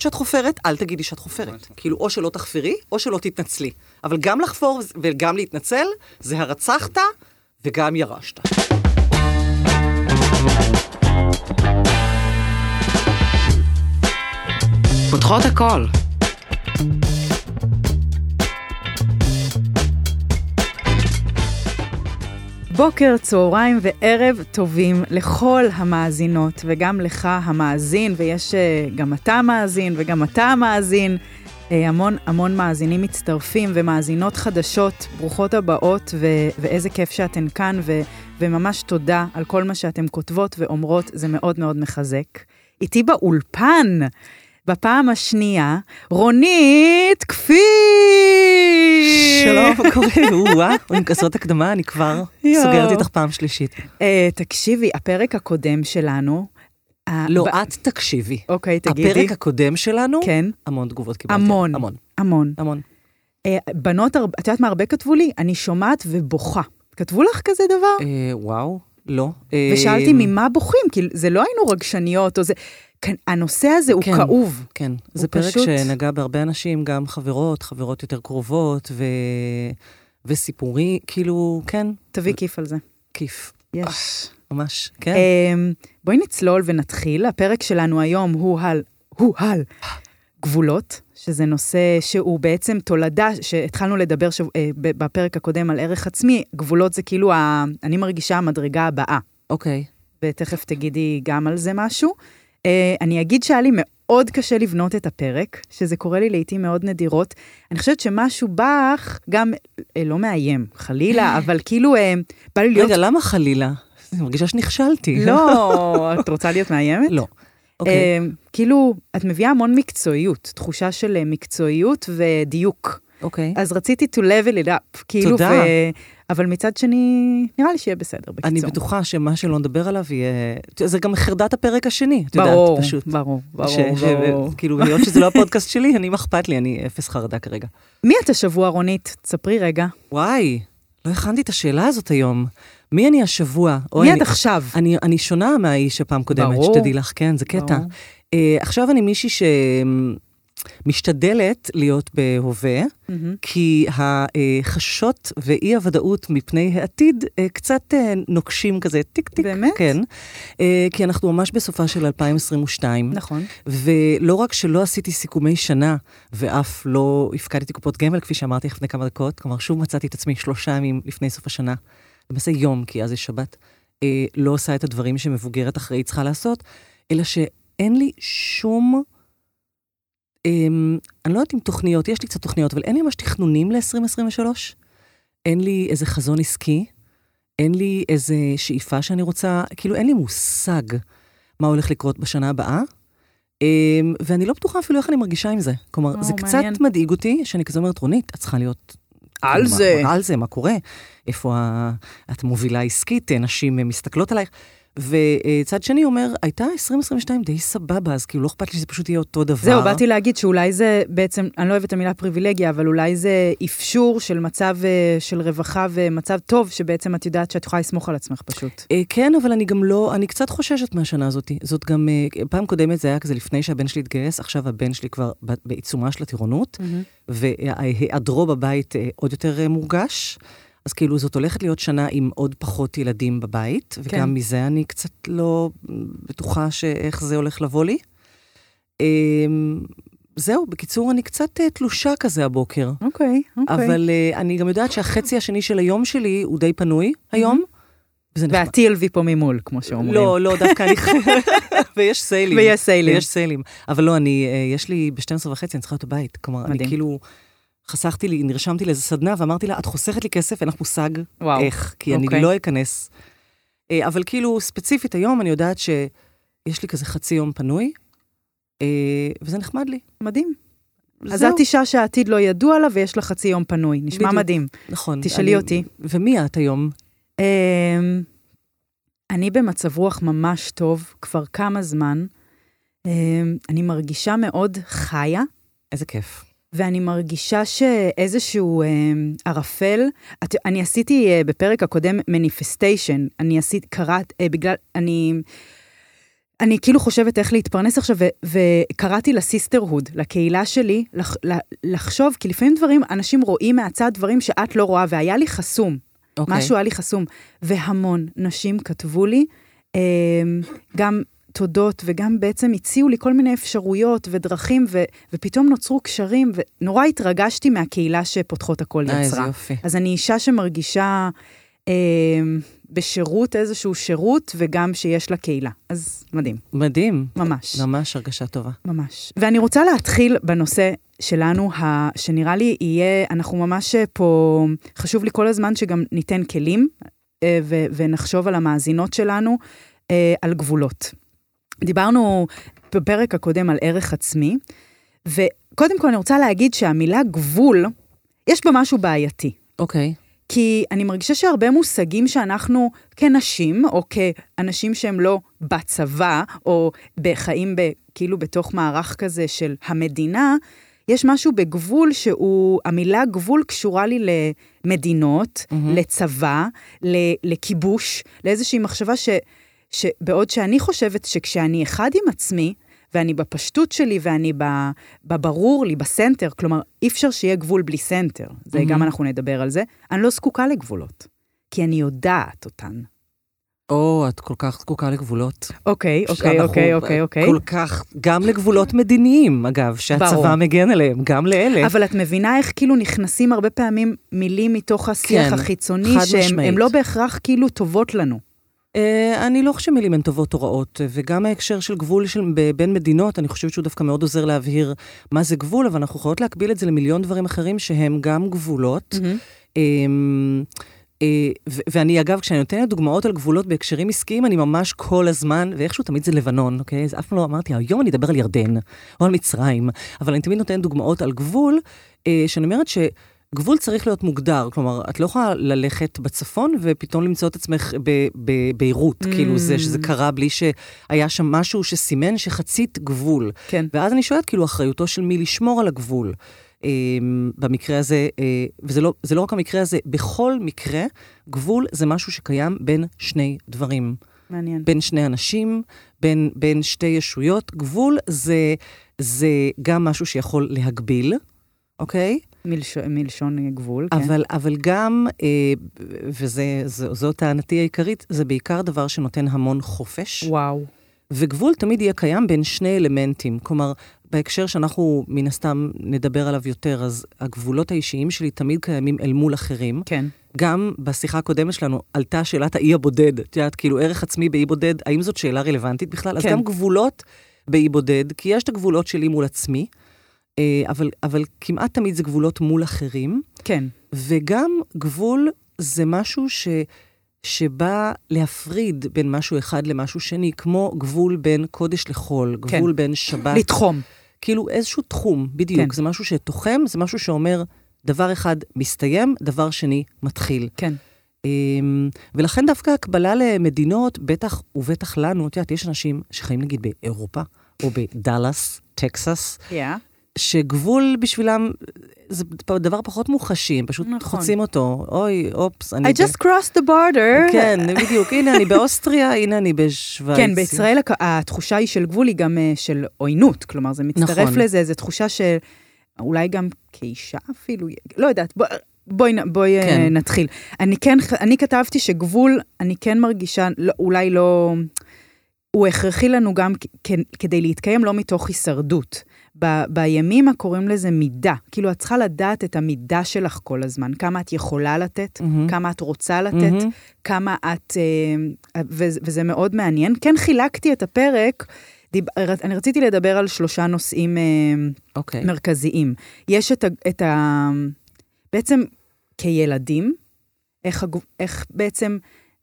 שאת חופרת, אל תגידי שאת חופרת. כאילו, או שלא תחפרי, או שלא תתנצלי. אבל גם לחפור וגם להתנצל, זה הרצחת וגם ירשת. פותחות הכל. בוקר, צהריים וערב טובים לכל המאזינות, וגם לך המאזין, ויש אה, גם אתה מאזין וגם אתה המאזין. אה, המון המון מאזינים מצטרפים ומאזינות חדשות, ברוכות הבאות, ו- ואיזה כיף שאתן כאן, ו- וממש תודה על כל מה שאתן כותבות ואומרות, זה מאוד מאוד מחזק. איתי באולפן, בפעם השנייה, רונית כפיר! שלום, מה קורה? או-אה, עם כזאת הקדמה, אני כבר סוגרת איתך פעם שלישית. אה, תקשיבי, הפרק הקודם שלנו... לא, את תקשיבי. אוקיי, תגידי. הפרק הקודם שלנו, כן. המון תגובות קיבלתי. המון. המון. המון. המון. אה, בנות, את יודעת מה הרבה כתבו לי? אני שומעת ובוכה. כתבו לך כזה דבר? אה, וואו, לא. אה, ושאלתי ממה בוכים, כי זה לא היינו רגשניות או זה... כאן, הנושא הזה הוא כן. כאוב. כן, הוא זה פרק פשוט- שנגע בהרבה אנשים, גם חברות, חברות יותר קרובות, ו... וסיפורי, כאילו, כן, תביא כיף על זה. כיף. יש. ממש, כן. אמ, בואי נצלול ונתחיל. הפרק שלנו היום הוא על, הוא על גבולות, שזה נושא שהוא בעצם תולדה, שהתחלנו לדבר שב, אה, בפרק הקודם על ערך עצמי, גבולות זה כאילו, ה, אני מרגישה המדרגה הבאה, אוקיי. ותכף תגידי גם על זה משהו. אה, אני אגיד שהיה לי מאוד קשה לבנות את הפרק, שזה קורה לי לעיתים מאוד נדירות. אני חושבת שמשהו בך גם אה, לא מאיים, חלילה, אבל כאילו בא לי להיות... רגע, למה חלילה? אני מרגישה שנכשלתי. לא, את רוצה להיות מאיימת? לא. אוקיי. אה, כאילו, את מביאה המון מקצועיות, תחושה של אה, מקצועיות ודיוק. אוקיי. אז רציתי to level it up, כאילו, תודה. ו... אבל מצד שני, נראה לי שיהיה בסדר, בקיצור. אני בטוחה שמה שלא נדבר עליו יהיה... זה גם חרדת הפרק השני, את יודעת, ברור, פשוט. ברור, ברור, ש- ש- ברור. כאילו, היות שזה לא הפודקאסט שלי, אני, מה אכפת לי? אני אפס חרדה כרגע. מי את השבוע, רונית? תספרי רגע. וואי, לא הכנתי את השאלה הזאת היום. מי אני השבוע? מי את עכשיו? אני, אני שונה מהאיש שפעם קודמת, ברור. שתדעי לך, כן, זה קטע. ברור. Uh, עכשיו אני מישהי שמשתדלת להיות בהווה, מהמם. כי החששות ואי הוודאות מפני העתיד uh, קצת uh, נוקשים כזה, טיק טיק. באמת? כן. Uh, כי אנחנו ממש בסופה של 2022. נכון. ולא רק שלא עשיתי סיכומי שנה, ואף לא הפקדתי קופות גמל, כפי שאמרתי לפני כמה דקות, כלומר, שוב מצאתי את עצמי שלושה ימים לפני סוף השנה, למעשה יום, כי אז יש שבת, אה, לא עושה את הדברים שמבוגרת אחראית צריכה לעשות, אלא שאין לי שום... אה, אני לא יודעת אם תוכניות, יש לי קצת תוכניות, אבל אין לי ממש תכנונים ל-2023. אין לי איזה חזון עסקי, אין לי איזה שאיפה שאני רוצה, כאילו אין לי מושג מה הולך לקרות בשנה הבאה. אמ, ואני לא בטוחה אפילו איך אני מרגישה עם זה. כלומר, וואו, זה קצת מעניין. מדאיג אותי, שאני כזה אומרת, רונית, את צריכה להיות... על מה- זה. על זה, מה קורה? איפה ה... את מובילה עסקית, נשים מסתכלות עלייך. וצד שני אומר, הייתה 2022 די סבבה, אז כאילו לא אכפת לי שזה פשוט יהיה אותו דבר. זהו, באתי להגיד שאולי זה בעצם, אני לא אוהבת את המילה פריבילגיה, אבל אולי זה אפשור של מצב אה, של רווחה ומצב טוב, שבעצם את יודעת שאת יכולה לסמוך על עצמך פשוט. אה, כן, אבל אני גם לא, אני קצת חוששת מהשנה הזאת. זאת גם, אה, פעם קודמת זה היה כזה לפני שהבן שלי התגייס, עכשיו הבן שלי כבר בעיצומה של הטירונות, והיעדרו בבית עוד יותר מורגש. אז כאילו זאת הולכת להיות שנה עם עוד פחות ילדים בבית, וגם כן. מזה אני קצת לא בטוחה שאיך זה הולך לבוא לי. אמ, זהו, בקיצור, אני קצת אה, תלושה כזה הבוקר. אוקיי, אוקיי. אבל אה, אני גם יודעת שהחצי השני של היום שלי הוא די פנוי היום. וה-TLV פה ממול, כמו שאומרים. לא, לא, דווקא אני... ויש סיילים. ויש סיילים. ויש סיילים. אבל לא, אני, אה, יש לי ב-12 וחצי, אני צריכה להיות בבית. כלומר, אני מדהים. כאילו, חסכתי לי, נרשמתי לאיזה סדנה, ואמרתי לה, את חוסכת לי כסף, אין לך מושג וואו. איך, כי אוקיי. אני לא אכנס. אה, אבל כאילו, ספציפית היום, אני יודעת שיש לי כזה חצי יום פנוי, אה, וזה נחמד לי. מדהים. אז זהו. את אישה שהעתיד לא ידוע לה ויש לה חצי יום פנוי. נשמע בדיוק. מדהים. נכון. תשאלי אני- אותי. ומי את היום? אמ, אני במצב רוח ממש טוב כבר כמה זמן. אמ, אני מרגישה מאוד חיה, איזה כיף. ואני מרגישה שאיזשהו אמ, ערפל, את, אני עשיתי אה, בפרק הקודם מניפסטיישן, אני עשיתי, קראת, אה, בגלל, אני... אני כאילו חושבת איך להתפרנס עכשיו, ו- וקראתי לסיסטרהוד, לקהילה שלי, לח- ל- לחשוב, כי לפעמים דברים, אנשים רואים מהצד דברים שאת לא רואה, והיה לי חסום. אוקיי. משהו היה לי חסום. והמון נשים כתבו לי, אה, גם תודות, וגם בעצם הציעו לי כל מיני אפשרויות ודרכים, ו- ופתאום נוצרו קשרים, ונורא התרגשתי מהקהילה שפותחות הכל אה, איזה יצרה. יופי. אז אני אישה שמרגישה אה, בשירות, איזשהו שירות, וגם שיש לה קהילה. אז מדהים, מדהים. ממש. ממש הרגשה טובה. ממש. ואני רוצה להתחיל בנושא שלנו, ה- שנראה לי יהיה, אנחנו ממש פה, חשוב לי כל הזמן שגם ניתן כלים אה, ו- ונחשוב על המאזינות שלנו, אה, על גבולות. דיברנו בפרק הקודם על ערך עצמי, וקודם כל אני רוצה להגיד שהמילה גבול, יש בה משהו בעייתי. אוקיי. כי אני מרגישה שהרבה מושגים שאנחנו כנשים, או כאנשים שהם לא בצבא, או בחיים ב, כאילו בתוך מערך כזה של המדינה, יש משהו בגבול שהוא, המילה גבול קשורה לי למדינות, Mhm. לצבא, ל- לכיבוש, לאיזושהי מחשבה ש, שבעוד שאני חושבת שכשאני אחד עם עצמי, ואני בפשטות שלי ואני בברור לי, ב center, כלומר, אי אפשר שיהיה גבול בלי center, זה Mhm. גם אנחנו נדבר על זה, אני לא זקוקה לגבולות, כי אני יודעת אותן. או, את כל כך זקוקה לגבולות. אוקיי, אוקיי, אוקיי, אוקיי, אוקיי. כל כך, גם לגבולות מדיניים, אגב, שהצבא ברור. מגן עליהם, גם לאלה. אבל את מבינה איך כאילו נכנסים הרבה פעמים מילים מתוך השיח כן, החיצוני, שהן לא בהכרח כאילו טובות לנו. אה, אני לא חושבת שמילים הן טובות או רעות, וגם ההקשר של גבול של בין מדינות, אני חושבת שהוא דווקא מאוד עוזר להבהיר מה זה גבול, אבל אנחנו יכולות להקביל את זה למיליון דברים אחרים שהם גם גבולות. אמ, אה, ו- ואני, אגב, כשאני נותנת דוגמאות על גבולות בהקשרים עסקיים, אני ממש כל הזמן, ואיכשהו תמיד זה לבנון, אוקיי? אז אף פעם לא אמרתי, היום אני אדבר על ירדן, או על מצרים, אבל אני תמיד נותנת דוגמאות על גבול, אה, שאני אומרת ש... גבול צריך להיות מוגדר, כלומר, את לא יכולה ללכת בצפון ופתאום למצוא את עצמך בביירות, Mm. כאילו זה שזה קרה בלי שהיה שם משהו שסימן שחצית גבול. כן. ואז אני שואלת, כאילו, אחריותו של מי לשמור על הגבול. אה, במקרה הזה, אה, וזה לא, לא רק המקרה הזה, בכל מקרה, גבול זה משהו שקיים בין שני דברים. מעניין. בין שני אנשים, בין, בין שתי ישויות. גבול זה, זה גם משהו שיכול להגביל, אוקיי? מלש... מלשון גבול, כן. אבל, אבל גם, אה, וזו טענתי העיקרית, זה בעיקר דבר שנותן המון חופש. וואו. וגבול תמיד יהיה קיים בין שני אלמנטים. כלומר, בהקשר שאנחנו מן הסתם נדבר עליו יותר, אז הגבולות האישיים שלי תמיד קיימים אל מול אחרים. כן. גם בשיחה הקודמת שלנו עלתה שאלת האי הבודד. את יודעת, כאילו ערך עצמי באי בודד, האם זאת שאלה רלוונטית בכלל? אז כן. גם גבולות באי בודד, כי יש את הגבולות שלי מול עצמי, אבל, אבל כמעט תמיד זה גבולות מול אחרים. כן. וגם גבול זה משהו ש, שבא להפריד בין משהו אחד למשהו שני, כמו גבול בין קודש לחול, כן. גבול בין שבת. לתחום. כאילו איזשהו תחום, בדיוק. כן. זה משהו שתוחם, זה משהו שאומר, דבר אחד מסתיים, דבר שני מתחיל. כן. אמ, ולכן דווקא הקבלה למדינות, בטח ובטח לנו, את יודעת, יש אנשים שחיים נגיד באירופה, או בדאלאס, טקסס, Yeah. שגבול בשבילם זה דבר פחות מוחשי, הם פשוט נכון. חוצים אותו. אוי, אופס, אני... I just crossed the border. כן, בדיוק. הנה, אני באוסטריה, הנה, אני בשוויץ. כן, בישראל התחושה היא של גבול היא גם אה, של עוינות, כלומר זה מצטרף נכון. לזה, זו תחושה של אולי גם כאישה אפילו, לא יודעת, בוא, בואי, בואי כן. כן. נתחיל. אני כן, אני כתבתי שגבול, אני כן מרגישה, לא, אולי לא, הוא הכרחי לנו גם כ- כדי להתקיים לא מתוך הישרדות. ב, בימימה קוראים לזה מידה, כאילו את צריכה לדעת את המידה שלך כל הזמן, כמה את יכולה לתת, מהמם. כמה את רוצה לתת, מהמם. כמה את, אה, וזה, וזה מאוד מעניין. כן חילקתי את הפרק, דיב, אני רציתי לדבר על שלושה נושאים אה, אוקיי. מרכזיים. יש את ה, את ה... בעצם כילדים, איך, איך בעצם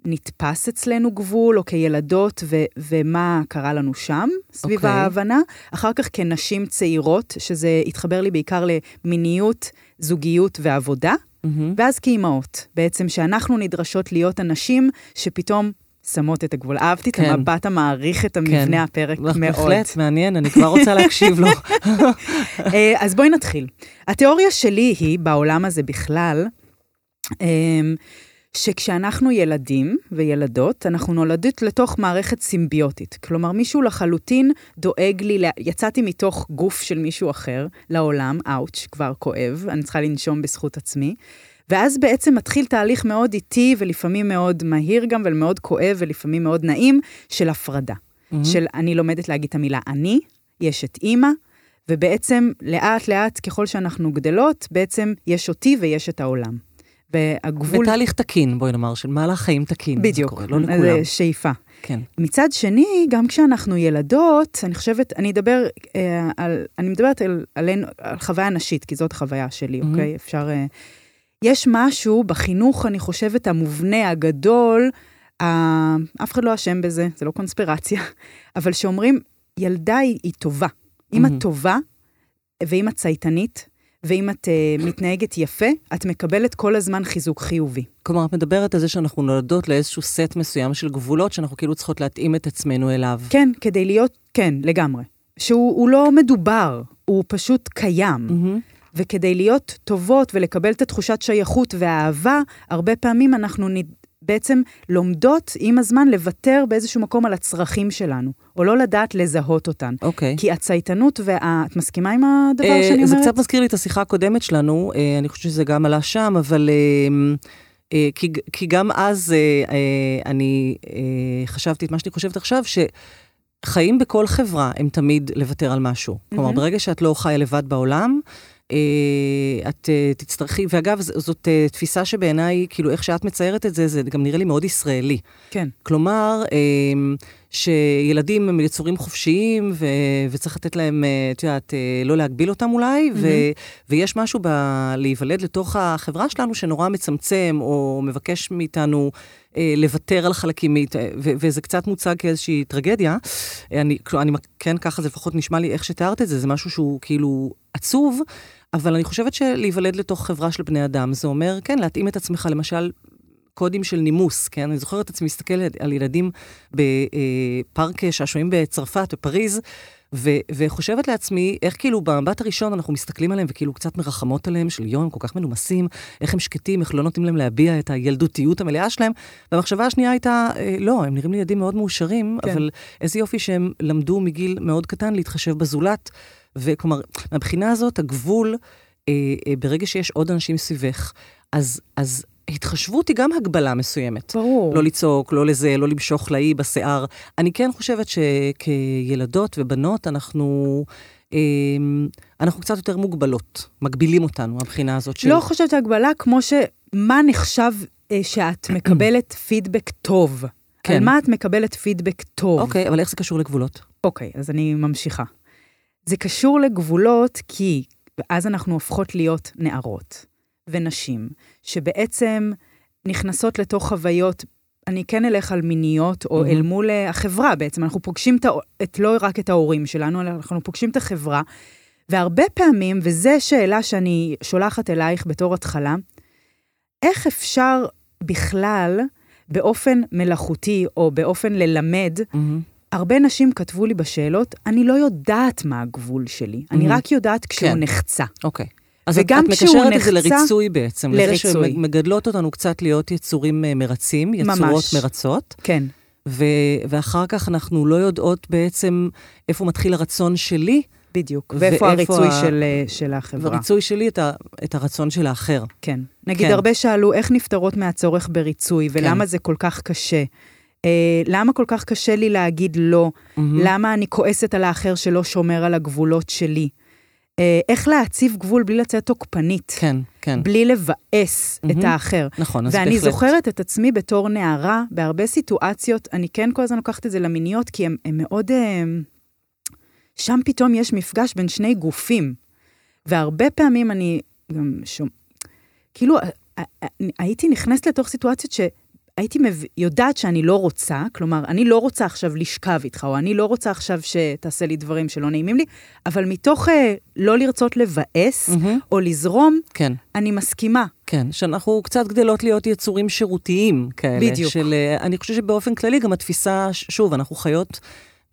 נתפס אצלנו גבול, או כילדות, ו, ומה קרה לנו שם, סביב אוקיי. ההבנה. אחר כך כנשים צעירות, שזה התחבר לי בעיקר למיניות, זוגיות ועבודה. מהמם. ואז כאימהות, בעצם שאנחנו נדרשות להיות הנשים שפתאום שמות את הגבול. אהבתי כן. את המבט המעריך את המבנה כן. הפרק מאוד. בהחלט, מעניין, אני כבר רוצה להקשיב לו. אה, אז בואי נתחיל. התיאוריה שלי היא, בעולם הזה בכלל, אמ, שכשאנחנו ילדים וילדות, אנחנו נולדות לתוך מערכת סימביוטית. כלומר, מישהו לחלוטין דואג לי, יצאתי מתוך גוף של מישהו אחר לעולם, אאוץ', כבר כואב, אני צריכה לנשום בזכות עצמי. ואז בעצם מתחיל תהליך מאוד איטי ולפעמים מאוד מהיר גם, ומאוד כואב ולפעמים מאוד נעים, של הפרדה. Mm-hmm. של אני לומדת להגיד את המילה אני, יש את אימא, ובעצם לאט לאט ככל שאנחנו גדלות, בעצם יש אותי ויש את העולם. והגבול... בתהליך תקין, בואי נאמר, של מהלך חיים תקין. בדיוק, קורה, לא לכולם. זה שאיפה. כן. מצד שני, גם כשאנחנו ילדות, אני חושבת, אני אדבר אה, על, אני מדברת על, עלינו, על חוויה נשית, כי זאת החוויה שלי, mm-hmm. אוקיי? אפשר... אה, יש משהו בחינוך, אני חושבת, המובנה, הגדול, אה, אף אחד לא אשם בזה, זה לא קונספירציה, אבל שאומרים, ילדה היא, היא טובה. אם mm-hmm. את טובה, ואם את צייתנית, ואם את uh, מתנהגת יפה, את מקבלת כל הזמן חיזוק חיובי. כלומר, את מדברת על זה שאנחנו נולדות לאיזשהו סט מסוים של גבולות, שאנחנו כאילו צריכות להתאים את עצמנו אליו. כן, כדי להיות, כן, לגמרי. שהוא לא מדובר, הוא פשוט קיים. Mm-hmm. וכדי להיות טובות ולקבל את התחושת שייכות והאהבה, הרבה פעמים אנחנו בעצם לומדות עם הזמן לוותר באיזשהו מקום על הצרכים שלנו, או לא לדעת לזהות אותן. אוקיי. כי הצייתנות וה... את מסכימה עם הדבר אה, שאני אומרת? זה קצת מזכיר לי את השיחה הקודמת שלנו, אה, אני חושבת שזה גם עלה שם, אבל... אה, אה, כי, כי גם אז אה, אה, אני אה, חשבתי את מה שאני חושבת עכשיו, שחיים בכל חברה הם תמיד לוותר על משהו. Mm-hmm. כלומר, ברגע שאת לא חיה לבד בעולם, את אה, תצטרכי, ואגב, זאת אה, תפיסה שבעיניי, כאילו, איך שאת מציירת את זה, זה גם נראה לי מאוד ישראלי. כן. כלומר, שילדים הם יצורים חופשיים, ו- וצריך לתת להם, את יודעת, לא להגביל אותם אולי, mm-hmm. ו- ויש משהו להיוולד לתוך החברה שלנו שנורא מצמצם, או מבקש מאיתנו לוותר על חלקים, ו- וזה קצת מוצג כאיזושהי טרגדיה. אני, אני כן, ככה זה לפחות נשמע לי איך שתיארת את זה, זה משהו שהוא כאילו עצוב. אבל אני חושבת שלהיוולד לתוך חברה של בני אדם, זה אומר, כן, להתאים את עצמך, למשל, קודים של נימוס, כן? אני זוכרת את עצמי מסתכלת על ילדים בפארק שעשועים בצרפת, בפריז, ו- וחושבת לעצמי, איך כאילו במבט הראשון אנחנו מסתכלים עליהם וכאילו קצת מרחמות עליהם, של יום, הם כל כך מנומסים, איך הם שקטים, איך לא נותנים להם להביע את הילדותיות המלאה שלהם. והמחשבה השנייה הייתה, אה, לא, הם נראים לי ילדים מאוד מאושרים, כן. אבל איזה יופי שהם למדו מגיל מאוד קטן להתחשב בזולת. וכלומר, מהבחינה הזאת, הגבול, אה, אה, ברגע שיש עוד אנשים סביבך, אז, אז התחשבות היא גם הגבלה מסוימת. ברור. לא לצעוק, לא לזה, לא למשוך לאי בשיער. אני כן חושבת שכילדות ובנות, אנחנו... אה, אנחנו קצת יותר מוגבלות, מגבילים אותנו מהבחינה הזאת של... לא חושבת הגבלה כמו שמה נחשב אה, שאת מקבלת פידבק טוב. כן. על מה את מקבלת פידבק טוב. אוקיי, אבל איך זה קשור לגבולות? אוקיי, אז אני ממשיכה. זה קשור לגבולות כי אז אנחנו הופכות להיות נערות ונשים, שבעצם נכנסות לתוך חוויות, אני כן אלך על מיניות, או mm-hmm. אל מול אה, החברה בעצם, אנחנו פוגשים את, את, לא רק את ההורים שלנו, אלא אנחנו פוגשים את החברה, והרבה פעמים, וזו שאלה שאני שולחת אלייך בתור התחלה, איך אפשר בכלל, באופן מלאכותי, או באופן ללמד, mm-hmm. הרבה נשים כתבו לי בשאלות, אני לא יודעת מה הגבול שלי, mm-hmm. אני רק יודעת כשהוא כן. נחצה. אוקיי. אז וגם את, את מקשרת את זה לריצוי בעצם, לריצוי. לזה שמגדלות אותנו קצת להיות יצורים אה, מרצים, יצורות ממש. מרצות. כן. ו- ואחר כך אנחנו לא יודעות בעצם איפה מתחיל הרצון שלי. בדיוק, ואיפה הריצוי ה... של, אה, של החברה. וריצוי שלי את, ה- את הרצון של האחר. כן. נגיד, כן. הרבה שאלו איך נפטרות מהצורך בריצוי, ולמה כן. זה כל כך קשה. אה, למה כל כך קשה לי להגיד לא? Mm-hmm. למה אני כועסת על האחר שלא שומר על הגבולות שלי? אה, איך להציב גבול בלי לצאת תוקפנית. כן, כן. בלי לבאס mm-hmm. את האחר. נכון, אז ואני בהחלט. ואני זוכרת את עצמי בתור נערה, בהרבה סיטואציות, אני כן כל הזמן לוקחת את זה למיניות, כי הם, הם מאוד... הם, אה, שם פתאום יש מפגש בין שני גופים. והרבה פעמים אני גם שומע... כאילו, הייתי נכנסת לתוך סיטואציות ש... הייתי מב... יודעת שאני לא רוצה, כלומר, אני לא רוצה עכשיו לשכב איתך, או אני לא רוצה עכשיו שתעשה לי דברים שלא נעימים לי, אבל מתוך אה, לא לרצות לבאס, mm-hmm. או לזרום, כן. אני מסכימה. כן, שאנחנו קצת גדלות להיות יצורים שירותיים כאלה. בדיוק. של, אה, אני חושבת שבאופן כללי גם התפיסה, שוב, אנחנו חיות...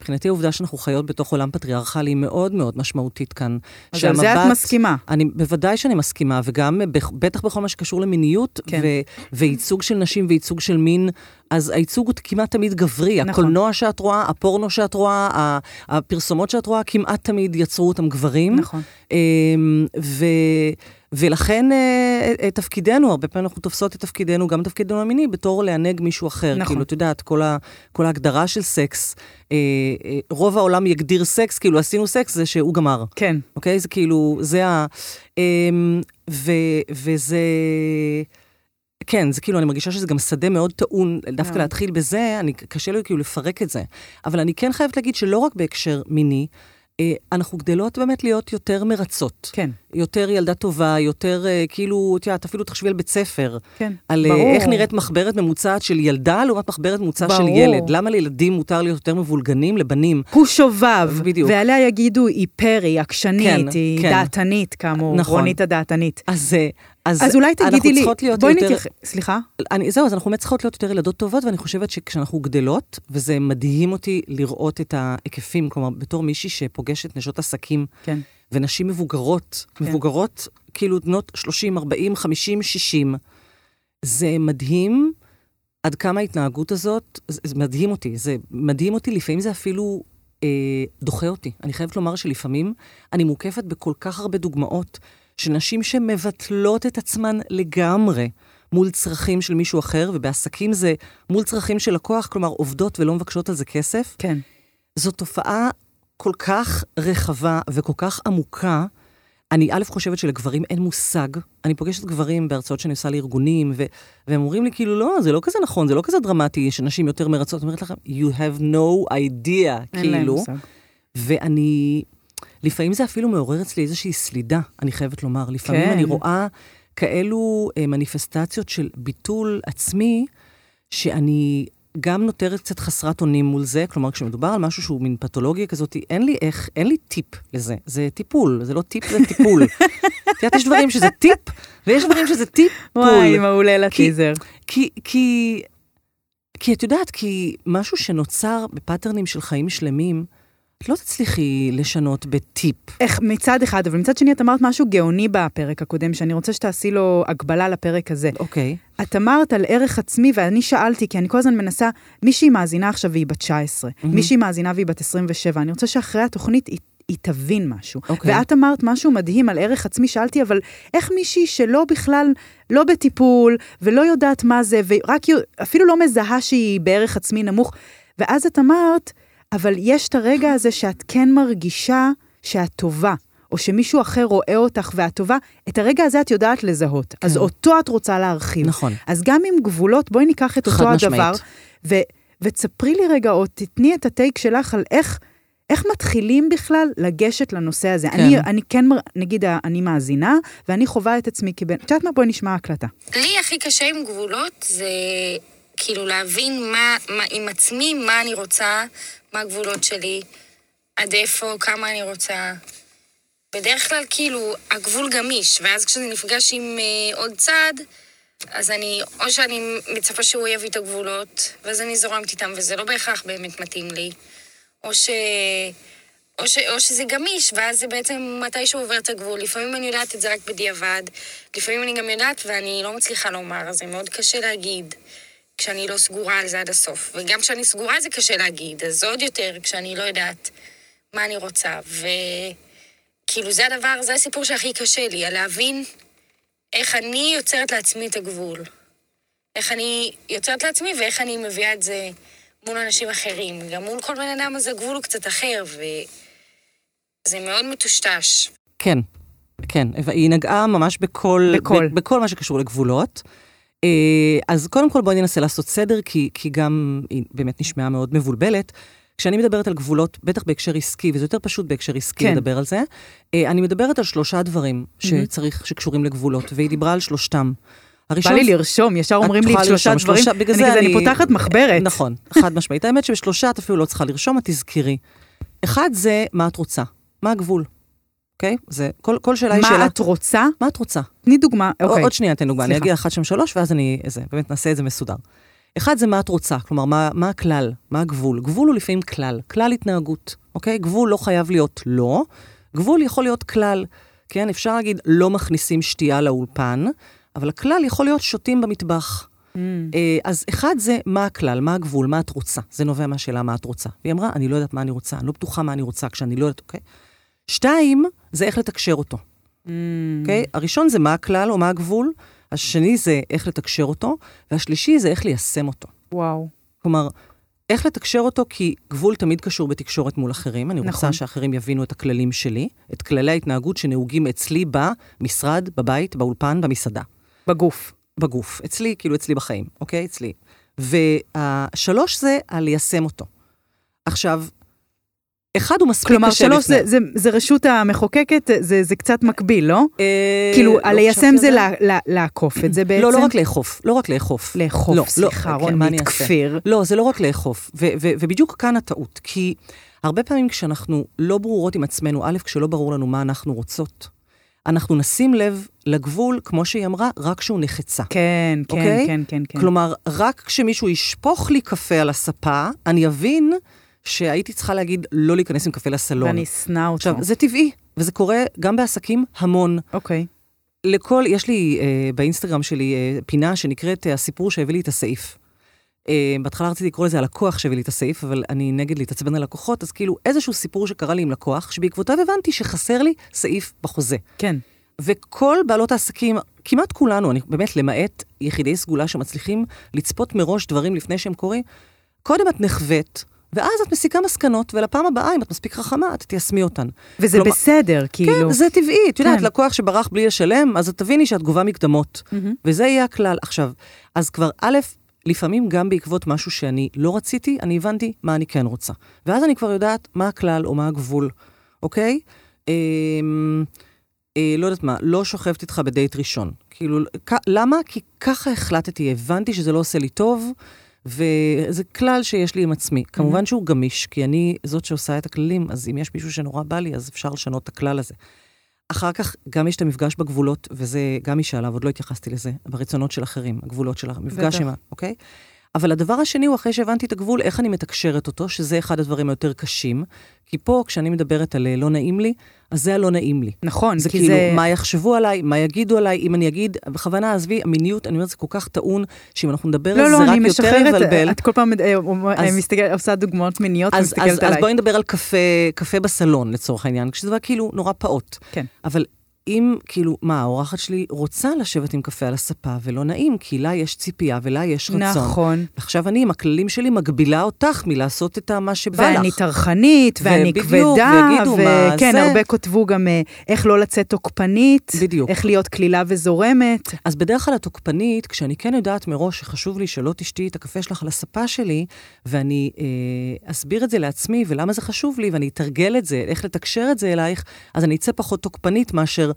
מבחינתי העובדה שאנחנו חיות בתוך עולם פטריארכלי היא מאוד מאוד משמעותית כאן. אז על זה את מסכימה. אני, בוודאי שאני מסכימה, וגם בטח בכל מה שקשור למיניות, כן. ו, וייצוג של נשים וייצוג של מין, אז הייצוג הוא כמעט תמיד גברי. נכון. הקולנוע שאת רואה, הפורנו שאת רואה, הפרסומות שאת רואה, כמעט תמיד יצרו אותם גברים. נכון. אמ, ו, ולכן אה, אה, תפקידנו, הרבה פעמים אנחנו תופסות את תפקידנו, גם תפקידנו המיני, בתור לענג מישהו אחר. נכון. כאילו, את יודעת, כל, ה, כל ההגדרה של סקס, אה, אה, רוב העולם יגדיר סקס, כאילו עשינו סקס, זה שהוא גמר. כן. אוקיי? זה כאילו, זה ה... אמ, ו, וזה... כן, זה כאילו, אני מרגישה שזה גם שדה מאוד טעון, דווקא מאוד. להתחיל בזה, אני, קשה לי כאילו לפרק את זה. אבל אני כן חייבת להגיד שלא רק בהקשר מיני, אה, אנחנו גדלות באמת להיות יותר מרצות. כן. יותר ילדה טובה, יותר אה, כאילו, את יודעת, אפילו תחשבי על בית ספר. כן. על אה, ברור. איך נראית מחברת ממוצעת של ילדה לעומת מחברת ממוצעת של. ילד. למה לילדים מותר להיות יותר מבולגנים? לבנים. הוא שובב, בדיוק. ועליה יגידו, היא פרי, עקשנית, כן, היא כן. דעתנית, כאמור, נכון. רונית הדעתנית. אז, אה, אז, אז אולי תגידי לי, בואי יותר... נתייחס, סליחה? אני, זהו, אז אנחנו באמת צריכות להיות יותר ילדות טובות, ואני חושבת שכשאנחנו גדלות, וזה מדהים אותי לראות את ההיקפים, כלומר, בתור מישהי שפוגשת נשות עסקים, כן. ונשים מבוגרות, כן. מבוגרות, כאילו בנות 30, 40, 50, 60, זה מדהים עד כמה ההתנהגות הזאת, זה, זה מדהים אותי, זה מדהים אותי, לפעמים זה אפילו אה, דוחה אותי. אני חייבת לומר שלפעמים אני מוקפת בכל כך הרבה דוגמאות של נשים שמבטלות את עצמן לגמרי מול צרכים של מישהו אחר, ובעסקים זה מול צרכים של לקוח, כלומר עובדות ולא מבקשות על זה כסף. כן. זו תופעה כל כך רחבה וכל כך עמוקה. אני א' חושבת שלגברים אין מושג. אני פוגשת גברים בהרצאות שאני עושה לארגונים, ו- והם אומרים לי כאילו, לא, זה לא כזה נכון, זה לא כזה דרמטי שנשים יותר מרצות. אני אומרת לכם, you have no idea, כאילו. מושג. ואני, לפעמים זה אפילו מעורר אצלי איזושהי סלידה, אני חייבת לומר. לפעמים כן. אני רואה כאלו אה, מניפסטציות של ביטול עצמי, שאני גם נותרת קצת חסרת אונים מול זה, כלומר, כשמדובר על משהו שהוא מין פתולוגיה כזאת, אין לי איך, אין לי טיפ לזה. זה טיפול, זה לא טיפ, זה טיפול. את יודעת, יש דברים שזה טיפ, ויש דברים שזה טיפול. וואי, מעולה לטיזר. כי, כי, כי את יודעת, כי משהו שנוצר בפאטרנים של חיים שלמים, את לא תצליחי לשנות בטיפ. איך, מצד אחד, אבל מצד שני את אמרת משהו גאוני בפרק הקודם, שאני רוצה שתעשי לו הקבלה לפרק הזה. אוקיי. את אמרת על ערך עצמי, ואני שאלתי, כי אני כל הזמן מנסה, מישהי מאזינה עכשיו והיא בת 19, מישהי מאזינה והיא בת 27, אני רוצה שאחרי התוכנית היא, היא תבין משהו. אוקיי. ואת אמרת משהו מדהים על ערך עצמי, שאלתי, אבל איך מישהי שלא בכלל, לא בטיפול, ולא יודעת מה זה, ורק אפילו לא מזהה שהיא בערך עצמי נמוך, ואז את אמרת, אבל יש את הרגע הזה שאת כן מרגישה שאת טובה. או שמישהו אחר רואה אותך ואת טובה, את הרגע הזה את יודעת לזהות. אז אותו את רוצה להרחיב. נכון. אז גם עם גבולות, בואי ניקח את אותו משמעית. הדבר, ו, ותספרי לי רגע, או תתני את הטייק שלך על איך, איך מתחילים בכלל לגשת לנושא הזה. כן. אני, אני כן, נגיד, אני מאזינה, ואני חווה את עצמי כבן... את יודעת מה? בואי נשמע הקלטה. לי הכי קשה עם גבולות זה כאילו להבין מה, מה עם עצמי, מה אני רוצה, מה הגבולות שלי, עד איפה, כמה אני רוצה. בדרך כלל כאילו הגבול גמיש, ואז כשאני נפגש עם אה, עוד צד, אז אני, או שאני מצפה שהוא יביא את הגבולות, ואז אני זורמת איתם, וזה לא בהכרח באמת מתאים לי, או ש... או, ש, או שזה גמיש, ואז זה בעצם מתי שהוא עובר את הגבול. לפעמים אני יודעת את זה רק בדיעבד, לפעמים אני גם יודעת ואני לא מצליחה לומר, אז זה מאוד קשה להגיד כשאני לא סגורה על זה עד הסוף. וגם כשאני סגורה זה קשה להגיד, אז עוד יותר כשאני לא יודעת מה אני רוצה. וכאילו זה הדבר, זה הסיפור שהכי קשה לי, על להבין איך אני יוצרת לעצמי את הגבול. איך אני יוצרת לעצמי ואיך אני מביאה את זה מול אנשים אחרים. גם מול כל בן אדם אז הגבול הוא קצת אחר, וזה מאוד מטושטש. כן, כן. היא נגעה ממש בכל, בכל. בכל מה שקשור לגבולות. אה, אז קודם כל בואי ננסה לעשות סדר, כי, כי גם היא באמת נשמעה מאוד מבולבלת. כשאני מדברת על גבולות, בטח בהקשר עסקי, וזה יותר פשוט בהקשר עסקי כן. לדבר על זה, אה, אני מדברת על שלושה דברים שצריך, שקשורים לגבולות, והיא דיברה על שלושתם. בא הראשון, לי לרשום, ישר אומרים לי שלושה לרשום, דברים, שלושה, בגלל אני אני אני- פותחת מחברת. נכון, חד משמעית. האמת שבשלושה את אפילו לא צריכה לרשום, את תזכרי. אחד זה מה את רוצה, מה הגבול, אוקיי? זה, כל, כל שאלה היא שאלה... מה את רוצה? מה את רוצה? תני דוגמה, אוקיי. עוד שנייה אתן דוגמה, אני. אגיד אחת, שם, שלוש, ואז אני, איזה, באמת נעשה את זה מסודר. אחד זה מה את רוצה, כלומר, מה, מה הכלל, מה הגבול. גבול הוא לפעמים כלל, כלל התנהגות, אוקיי? גבול לא חייב להיות לא, גבול יכול להיות כלל. כן, אפשר להגיד, לא מכניסים שתייה לאולפן, אבל הכלל יכול להיות שותים במטבח. Mm. אז אחד זה מה הכלל, מה הגבול, מה את רוצה. זה נובע מהשאלה מה את רוצה. והיא אמרה, אני לא יודעת מה אני רוצה, אני לא בטוחה מה אני רוצה כשאני לא יודעת, אוקיי? שתיים, זה איך לתקשר אותו. Mm. אוקיי? הראשון זה מה הכלל או מה הגבול, השני זה איך לתקשר אותו, והשלישי זה איך ליישם אותו. וואו. כלומר, איך לתקשר אותו, כי גבול תמיד קשור בתקשורת מול אחרים. אני נכון. רוצה שאחרים יבינו את הכללים שלי, את כללי ההתנהגות שנהוגים אצלי במשרד, בבית, באולפן, במסעדה. בגוף. בגוף. אצלי, כאילו אצלי בחיים, אוקיי? אצלי. והשלוש זה על ליישם אותו. עכשיו, אחד הוא מספיק כלומר, קשה לפני. כלומר, שלוש זה, זה, זה רשות המחוקקת, זה, זה קצת מקביל, לא? אה, כאילו, לא ליישם זה לעקוף את זה בעצם? לא, לא רק לאכוף, לא רק לאכוף. לאכוף, לא, סליחה, לא, רונית כפיר. לא, זה לא רק לאכוף, ו- ו- ובדיוק כאן הטעות, כי הרבה פעמים כשאנחנו לא ברורות עם עצמנו, א', כשלא ברור לנו מה אנחנו רוצות, אנחנו נשים לב לגבול, כמו שהיא אמרה, רק כשהוא נחצה. כן, כן, אוקיי? כן, כן, כן. כלומר, רק כשמישהו ישפוך לי קפה על הספה, אני אבין שהייתי צריכה להגיד לא להיכנס עם קפה לסלון. ואני אשנא אותו. עכשיו, זה טבעי, וזה קורה גם בעסקים המון. אוקיי. לכל, יש לי אה, באינסטגרם שלי אה, פינה שנקראת אה, הסיפור שהביא לי את הסעיף. אה, בהתחלה רציתי לקרוא לזה הלקוח שהביא לי את הסעיף, אבל אני נגד להתעצבן על לקוחות, אז כאילו איזשהו סיפור שקרה לי עם לקוח, שבעקבותיו הבנתי שחסר לי סעיף בחוזה. כן. וכל בעלות העסקים, כמעט כולנו, אני באמת, למעט יחידי סגולה שמצליחים לצפות מראש דברים לפני שהם קורים, קודם את נחווית, ואז את מסיקה מסקנות, ולפעם הבאה, אם את מספיק חכמה, את תיישמי אותן. וזה כלומר, בסדר, כאילו... כן, זה טבעי. את כן. יודעת, לקוח שברח בלי לשלם, אז את תביני שאת גובה מקדמות. Mm-hmm. וזה יהיה הכלל. עכשיו, אז כבר א', לפעמים גם בעקבות משהו שאני לא רציתי, אני הבנתי מה אני כן רוצה. ואז אני כבר יודעת מה הכלל או מה הגבול, אוקיי? אה, אה, לא יודעת מה, לא שוכבת איתך בדייט ראשון. כאילו, למה? כי ככה החלטתי, הבנתי שזה לא עושה לי טוב. וזה כלל שיש לי עם עצמי. Mm-hmm. כמובן שהוא גמיש, כי אני זאת שעושה את הכללים, אז אם יש מישהו שנורא בא לי, אז אפשר לשנות את הכלל הזה. אחר כך גם יש את המפגש בגבולות, וזה גם מי שעליו, עוד לא התייחסתי לזה, ברצונות של אחרים, הגבולות של המפגש עם ה... אוקיי? אבל הדבר השני הוא, אחרי שהבנתי את הגבול, איך אני מתקשרת אותו, שזה אחד הדברים היותר קשים. כי פה, כשאני מדברת על לא נעים לי, אז זה הלא נעים לי. נכון, זה כי כאילו, זה... מה יחשבו עליי, מה יגידו עליי, אם אני אגיד, בכוונה, עזבי, המיניות, אני אומרת, זה כל כך טעון, שאם אנחנו נדבר לא, על לא, זה, רק יותר יבלבל. לא, לא, את כל פעם אה, אז, מסתכל, עושה דוגמאות מיניות אז, ומסתכלת אז, עליי. אז בואי נדבר על קפה, קפה בסלון, לצורך העניין, כשזה דבר כאילו נורא פעוט. כן. אבל אם, כאילו, מה, האורחת שלי רוצה לשבת עם קפה על הספה, ולא נעים, כי לה יש ציפייה ולה יש רצון. נכון. ועכשיו אני, עם הכללים שלי, מגבילה אותך מלעשות את מה שבא לך. ואני טרחנית, ואני ובדיוק, כבדה, ויגידו מה וכן, זה. הרבה כתבו גם אה, איך לא לצאת תוקפנית, בדיוק. איך להיות קלילה וזורמת. אז בדרך כלל התוקפנית, כשאני כן יודעת מראש שחשוב לי שלא תשתי את הקפה שלך על הספה שלי, ואני אה, אסביר את זה לעצמי, ולמה זה חשוב לי, ואני אתרגל את זה, איך לתקשר את זה אלייך, אז אני אצא פחות תוקפנית מאשר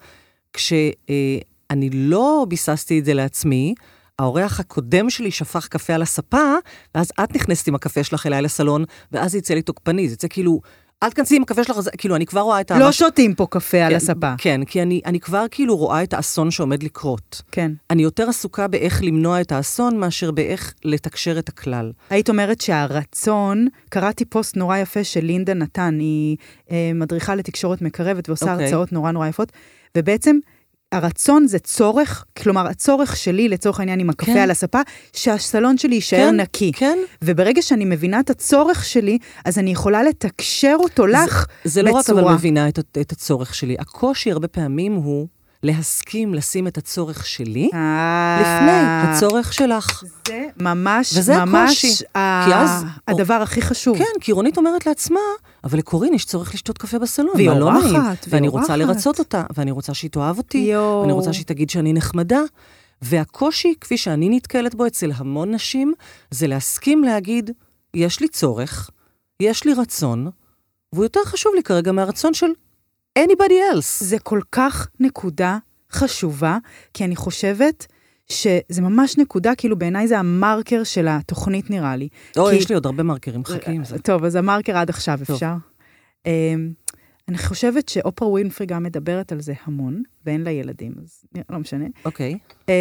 כשאני לא ביססתי את זה לעצמי, האורח הקודם שלי שפך קפה על הספה, ואז את נכנסת עם הקפה שלך אליי לסלון, ואז זה יצא לי תוקפני, זה יצא כאילו, אל תכנסי עם הקפה שלך, כאילו, אני כבר רואה את ה... לא שותים פה קפה על כן, הספה. כן, כי אני, אני כבר כאילו רואה את האסון שעומד לקרות. כן. אני יותר עסוקה באיך למנוע את האסון, מאשר באיך לתקשר את הכלל. היית אומרת שהרצון, קראתי פוסט נורא יפה של לינדה נתן, היא אה, מדריכה לתקשורת מקרבת ועושה אוקיי. הרצאות נורא נורא יפות, ובעצם הרצון זה צורך, כלומר, הצורך שלי, לצורך העניין עם הקפה כן. על הספה, שהסלון שלי יישאר כן, נקי. כן. וברגע שאני מבינה את הצורך שלי, אז אני יכולה לתקשר אותו לך זה לא רק בצורה. אבל מבינה את, את הצורך שלי. הקושי הרבה פעמים הוא להסכים לשים את הצורך שלי אה, לפני הצורך שלך. זה ממש, וזה ממש הקושי. ה- כי אז- הדבר הכי חשוב. כן, כי רונית אומרת לעצמה, אבל לקורין יש צורך לשתות קפה בסלון, והיא לא אורחת, נעים. והיא ואני רוצה אורחת. לרצות אותה, ואני רוצה שהיא תאהב אותי, יואו. ואני רוצה שהיא תגיד שאני נחמדה. והקושי, כפי שאני נתקלת בו אצל המון נשים, זה להסכים להגיד, יש לי צורך, יש לי רצון, והוא יותר חשוב לי כרגע מהרצון של anybody else. זה כל כך נקודה חשובה, כי אני חושבת שזה ממש נקודה, כאילו בעיניי זה המרקר של התוכנית נראה לי. או, כי- יש לי עוד הרבה מרקרים, חכי עם זה. טוב, אז המרקר עד עכשיו טוב. אפשר. אמ, אני חושבת שאופרה ווינפרי גם מדברת על זה המון, ואין לה ילדים, אז לא משנה. אוקיי. אמ,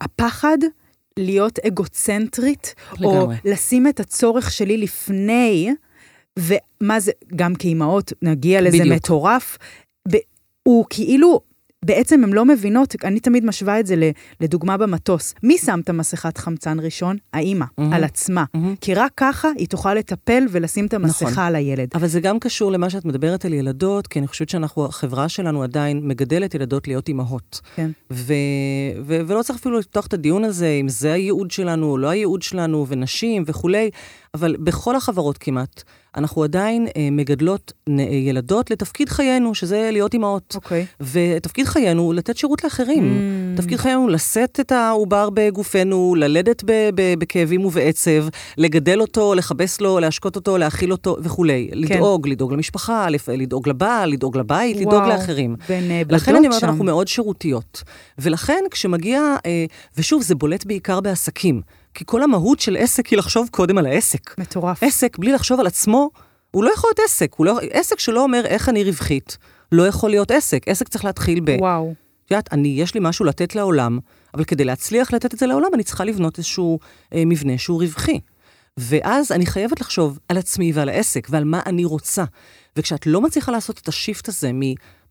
הפחד להיות אגוצנטרית, או לגמרי. לשים את הצורך שלי לפני, ומה זה, גם כאימהות, נגיע לזה בדיוק. מטורף, ב- הוא כאילו, בעצם הן לא מבינות, אני תמיד משווה את זה לדוגמה במטוס. מי שם את המסכת חמצן ראשון? האימא, מהמם. על עצמה. מהמם. כי רק ככה היא תוכל לטפל ולשים את המסכה נכון. על הילד. אבל זה גם קשור למה שאת מדברת על ילדות, כי אני חושבת שאנחנו, החברה שלנו עדיין מגדלת ילדות להיות אימהות. כן. ו- ו- ולא צריך אפילו לפתוח את הדיון הזה, אם זה הייעוד שלנו או לא הייעוד שלנו, ונשים וכולי, אבל בכל החברות כמעט, אנחנו עדיין אה, מגדלות אה, ילדות לתפקיד חיינו, שזה להיות אימהות. אוקיי. ותפקיד חיינו הוא לתת שירות לאחרים. Mm. תפקיד חיינו הוא לשאת את העובר בגופנו, ללדת ב- ב- בכאבים ובעצב, לגדל אותו, לכבס לו, להשקות אותו, להאכיל אותו וכולי. לדאוג, לדאוג למשפחה, לדאוג לבעל, לדאוג לבית, לדאוג וואו, לאחרים. ונאבדות לכן אני אומרת. אנחנו מאוד שירותיות. ולכן כשמגיע, אה, ושוב, זה בולט בעיקר בעסקים, כי כל המהות של עסק היא לחשוב קודם על העסק. מטורף. עסק, בלי לחשוב על עצמו, הוא לא יכול להיות עסק. לא, עסק שלא אומר איך אני רווחית, לא יכול להיות עסק. עסק צריך להתחיל ב... וואו. את יודעת, אני, יש לי משהו לתת לעולם, אבל כדי להצליח לתת את זה לעולם, אני צריכה לבנות איזשהו אה, מבנה שהוא רווחי. ואז אני חייבת לחשוב על עצמי ועל העסק ועל מה אני רוצה. וכשאת לא מצליחה לעשות את השיפט הזה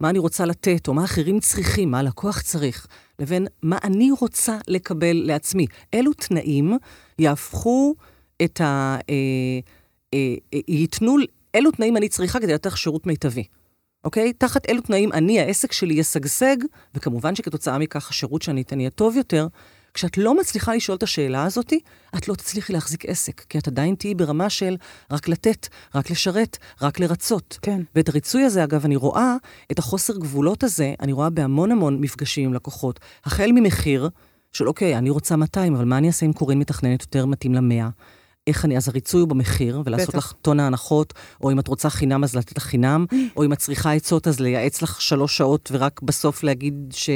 ממה אני רוצה לתת, או מה אחרים צריכים, מה הלקוח צריך, לבין מה אני רוצה לקבל לעצמי, אילו תנאים יהפכו את ה... אה, אה, אה, ייתנו, אילו תנאים אני צריכה כדי לתת שירות מיטבי. אוקיי? תחת אילו תנאים אני, העסק שלי ישגשג, וכמובן שכתוצאה מכך השירות שאני אתן יהיה טוב יותר. כשאת לא מצליחה לשאול את השאלה הזאת, את לא תצליחי להחזיק עסק, כי את עדיין תהיי ברמה של רק לתת, רק לשרת, רק לרצות. כן. ואת הריצוי הזה, אגב, אני רואה, את החוסר גבולות הזה, אני רואה בהמון המון מפגשים עם לקוחות. החל ממחיר, של אוקיי, אני רוצה 200, אבל מה אני אעשה אם קורין מתכננת יותר מתאים ל-100? איך אני, אז הריצוי הוא במחיר, ולעשות בטח. לך טון ההנחות, או אם את רוצה חינם, אז לתת לך חינם, או אם את צריכה עצות, אז לייעץ לך שלוש שעות, ורק בסוף להגיד ש...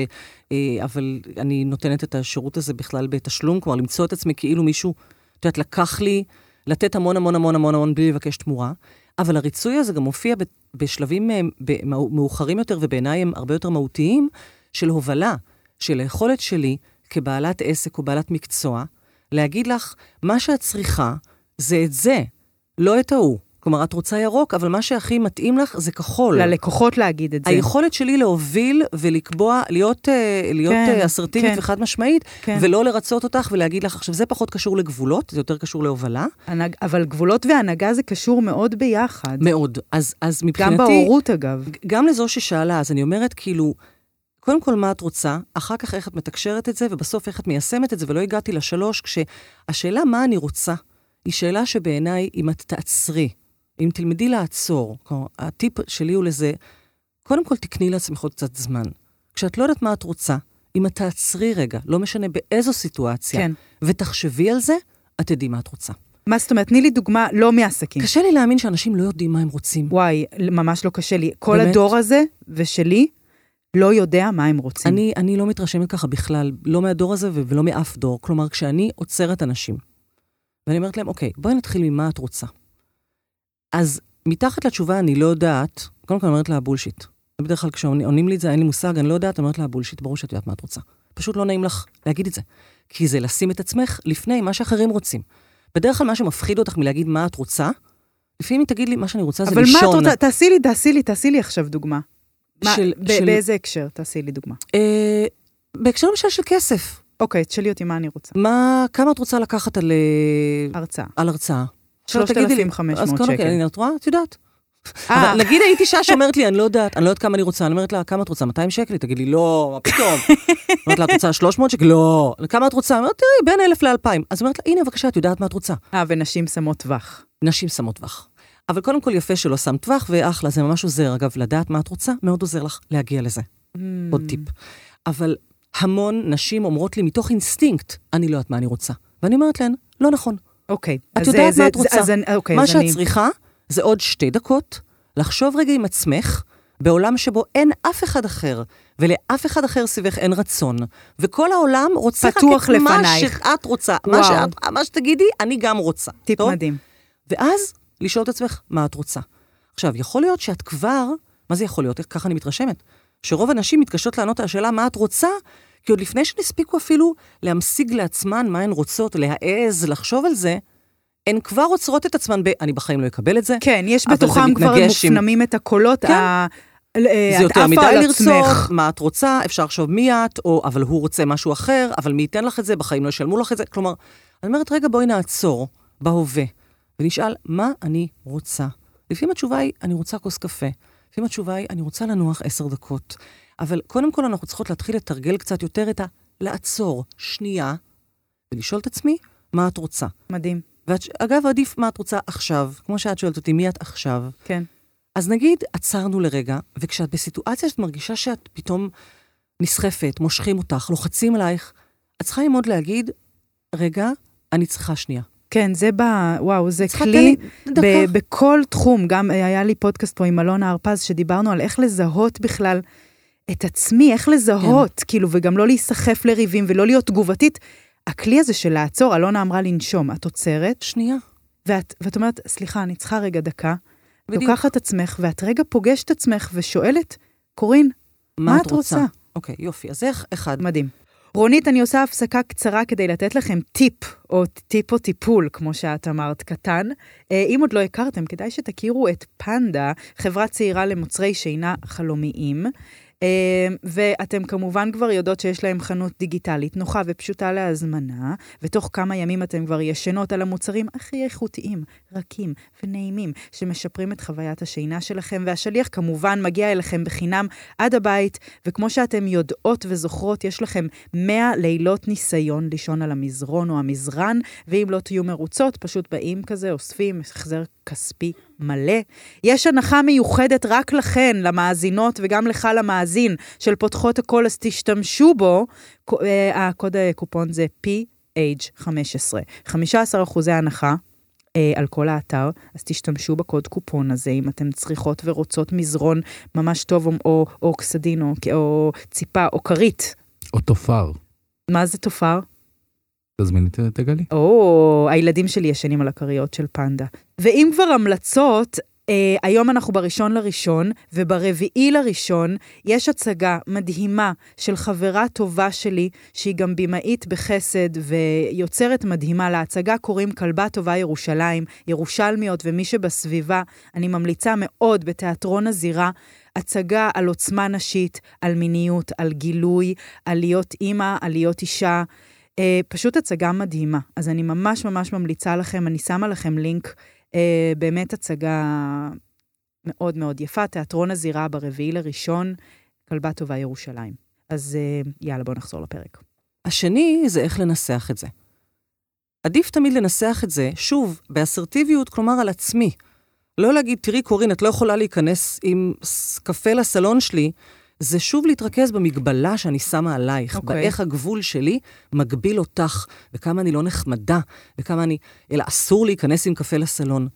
אה, אבל אני נותנת את השירות הזה בכלל בתשלום, כלומר, למצוא את עצמי כאילו מישהו, את יודעת, לקח לי לתת המון המון המון המון המון בלי לבקש תמורה, אבל הריצוי הזה גם מופיע בשלבים אה, מאוחרים יותר, ובעיניי הם הרבה יותר מהותיים, של הובלה, של היכולת שלי כבעלת עסק או בעלת מקצוע, להגיד לך, מה שאת צריכה זה את זה, לא את ההוא. כלומר, את רוצה ירוק, אבל מה שהכי מתאים לך זה כחול. ללקוחות להגיד את זה. היכולת שלי להוביל ולקבוע, להיות, אה, להיות כן, אה, אסרטיבית כן. וחד משמעית, כן. ולא לרצות אותך ולהגיד לך, עכשיו, זה פחות קשור לגבולות, זה יותר קשור להובלה. הנהג- אבל גבולות והנהגה זה קשור מאוד ביחד. מאוד. אז, אז גם מבחינתי... בהורות, אגב. גם לזו ששאלה, אז אני אומרת, כאילו, קודם כל מה את רוצה, אחר כך איך את מתקשרת את זה, ובסוף איך את מיישמת את זה, ולא הגעתי לשלוש, כשהשאלה מה אני רוצה, היא שאלה שבעיניי, אם את תעצרי, אם תלמדי לעצור, כלומר, הטיפ שלי הוא לזה, קודם כל תקני לעצמך עוד קצת זמן. כשאת לא יודעת מה את רוצה, אם את תעצרי רגע, לא משנה באיזו סיטואציה, כן. ותחשבי על זה, את תדעי מה את רוצה. מה זאת אומרת? תני לי דוגמה לא מעסקים. קשה לי להאמין שאנשים לא יודעים מה הם רוצים. וואי, ממש לא קשה לי. כל באמת? הדור הזה ושלי לא יודע מה הם רוצים. אני, אני לא מתרשמת ככה בכלל, לא מהדור הזה ולא מאף דור. כלומר, כשאני עוצרת אנשים, ואני אומרת להם, אוקיי, בואי נתחיל ממה את רוצה. אז מתחת לתשובה אני לא יודעת, קודם כל אני אומרת לה בולשיט. בדרך כלל כשעונים לי את זה, אין לי מושג, אני לא יודעת, אני אומרת לה בולשיט, ברור שאת יודעת מה את רוצה. פשוט לא נעים לך להגיד את זה. כי זה לשים את עצמך לפני מה שאחרים רוצים. בדרך כלל מה שמפחיד אותך מלהגיד מה את רוצה, לפעמים היא תגיד לי, מה שאני רוצה זה אבל לישון. מה את רוצה? תעשי לי, תעשי לי, תעשי לי עכשיו דוגמה. מה- של- ב- של- באיזה הקשר? תעשי לי דוגמה. אה, בהקשר למשל של כסף. אוקיי, תשאלי אותי מה אני רוצה. מה, כמה את רוצה לקחת על, אה, הרצאה. על הרצאה? עכשיו תגידי לי- 3,500 אז קודם כל, שקל. הנה, את רואה? את יודעת. אה, אבל נגיד הייתי אישה שאומרת לי, אני לא יודעת, אני לא יודעת כמה אני רוצה, אני אומרת לה, כמה את רוצה? 200 שקל? היא תגיד לי, לא, מה פתאום? אומרת לה, את רוצה 300 שקל? לא. כמה את רוצה? אומרת, תראי, בין 1,000 ל-2,000. אז אומרת לה, הנה, בבקשה, את יודעת מה את רוצה. אה, ונשים שמות טווח. נשים שמות טווח. אבל קודם כל יפה שלא שם טווח, ואחלה, זה ממש עוזר. אגב, לדעת מה את רוצה, מאוד עוזר לך להגיע לזה. עוד טיפ. אבל המון נשים אומרות לי מתוך אינסטינקט, אני לא יודעת מה אני רוצה. ואני אומרת להן, לא נכון. אוקיי. את אז יודעת זה- מה את זה- רוצה. אז אני- אוקיי, מה שאת אני- צריכה זה עוד שתי דקות, לחשוב רגע עם עצמך, בעולם שבו אין אף אחד אחר, ולאף אחד אחר סביבך אין רצון, וכל העולם רוצה רק את מה לפנייך. שאת רוצה. וואו. מה, שאת, מה שתגידי, אני גם רוצה. טיפ טוב? מדהים. ואז לשאול את עצמך, מה את רוצה? עכשיו, יכול להיות שאת כבר, מה זה יכול להיות? ככה אני מתרשמת. שרוב הנשים מתקשות לענות על השאלה מה את רוצה, כי עוד לפני שהן הספיקו אפילו להמשיג לעצמן מה הן רוצות, להעז, לחשוב על זה, הן כבר עוצרות את עצמן ב... אני בחיים לא אקבל את זה. כן, יש בתוכם כבר מתנגש עם- מופנמים את הקולות, כן. ה- אה, זה יותר מדי לרצות. מה את רוצה, אפשר לחשוב מי את, או אבל הוא רוצה משהו אחר, אבל מי ייתן לך את זה, בחיים לא ישלמו לך את זה. כלומר, אני אומרת, רגע, בואי נעצור בהווה, ונשאל, מה אני רוצה? לפעמים התשובה היא, אני רוצה כוס קפה. לפעמים התשובה היא, אני רוצה לנוח עשר דקות. אבל קודם כל אנחנו צריכות להתחיל לתרגל קצת יותר את ה... לעצור שנייה, ולשאול את עצמי, מה את רוצה? מדהים, ואגב, עדיף מה את רוצה עכשיו, כמו שאת שואלת אותי, מי את עכשיו? כן. אז נגיד, עצרנו לרגע, וכשאת בסיטואציה שאת מרגישה שאת פתאום נסחפת, מושכים אותך, לוחצים עלייך, את צריכה ללמוד להגיד, רגע, אני צריכה שנייה. כן, זה ב... וואו, זה כלי. ב- בכל תחום. גם היה לי פודקאסט פה עם אלונה הרפז, שדיברנו על איך לזהות בכלל את עצמי, איך לזהות, כן. כאילו, וגם לא להיסחף לריבים ולא להיות תגובתית. הכלי הזה של לעצור, אלונה אמרה לנשום, את עוצרת, שנייה. ואת, ואת אומרת, סליחה, אני צריכה רגע דקה, בדיוק. לוקחת עצמך, ואת רגע פוגשת עצמך ושואלת, קורין, מה את רוצה? אוקיי, יופי. אז איך אחד? מדהים. רונית, אני עושה הפסקה קצרה כדי לתת לכם טיפ, או טיפ או טיפול, כמו שאת אמרת, קטן. אה, אם עוד לא הכרתם, כדאי שתכירו את פנדה, חברה צעירה למוצרי שינה חלומיים. אה, ואתם כמובן כבר יודעות שיש להם חנות דיגיטלית נוחה ופשוטה להזמנה, ותוך כמה ימים אתם כבר ישנות על המוצרים הכי איכותיים, רכים ונעימים, שמשפרים את חוויית השינה שלכם, והשליח כמובן מגיע אליכם בחינם עד הבית, וכמו שאתם יודעות וזוכרות, יש לכם 100 לילות ניסיון לישון על המזרון או המזרן, ואם לא תהיו מרוצות, פשוט באים כזה, אוספים החזר כספי מלא. יש הנחה מיוחדת רק לכן, למאזינות וגם לך למאזין, של פותחות הכל, אז תשתמשו בו. ק- אה, הקוד הקופון זה PH15. 15 אחוזי הנחה. אה, על כל האתר, אז תשתמשו בקוד קופון הזה אם אתן צריכות ורוצות מזרון ממש טוב או, או, או קסדין או, או ציפה או כרית. או תופר. מה זה תופר? תזמיני תגלי. או, הילדים שלי ישנים על הכריות של פנדה. ואם כבר המלצות, אה, היום אנחנו בראשון לראשון, וברביעי לראשון יש הצגה מדהימה של חברה טובה שלי, שהיא גם במאית בחסד ויוצרת מדהימה. להצגה קוראים כלבה טובה ירושלים, ירושלמיות ומי שבסביבה. אני ממליצה מאוד בתיאטרון הזירה. הצגה על עוצמה נשית, על מיניות, על גילוי, על להיות אימא, על להיות אישה. אה, פשוט הצגה מדהימה. אז אני ממש ממש ממליצה לכם, אני שמה לכם לינק, אה, באמת הצגה מאוד מאוד יפה, תיאטרון הזירה ברביעי לראשון, כלבה טובה ירושלים. אז אה, יאללה, בואו נחזור לפרק. השני זה איך לנסח את זה. עדיף תמיד לנסח את זה, שוב, באסרטיביות, כלומר על עצמי. לא להגיד, תראי, קורין, את לא יכולה להיכנס עם קפה לסלון שלי, זה שוב להתרכז במגבלה שאני שמה עלייך, okay. אוקיי. באיך הגבול שלי מגביל אותך, וכמה אני לא נחמדה, וכמה אני... אלא אסור להיכנס עם קפה לסלון.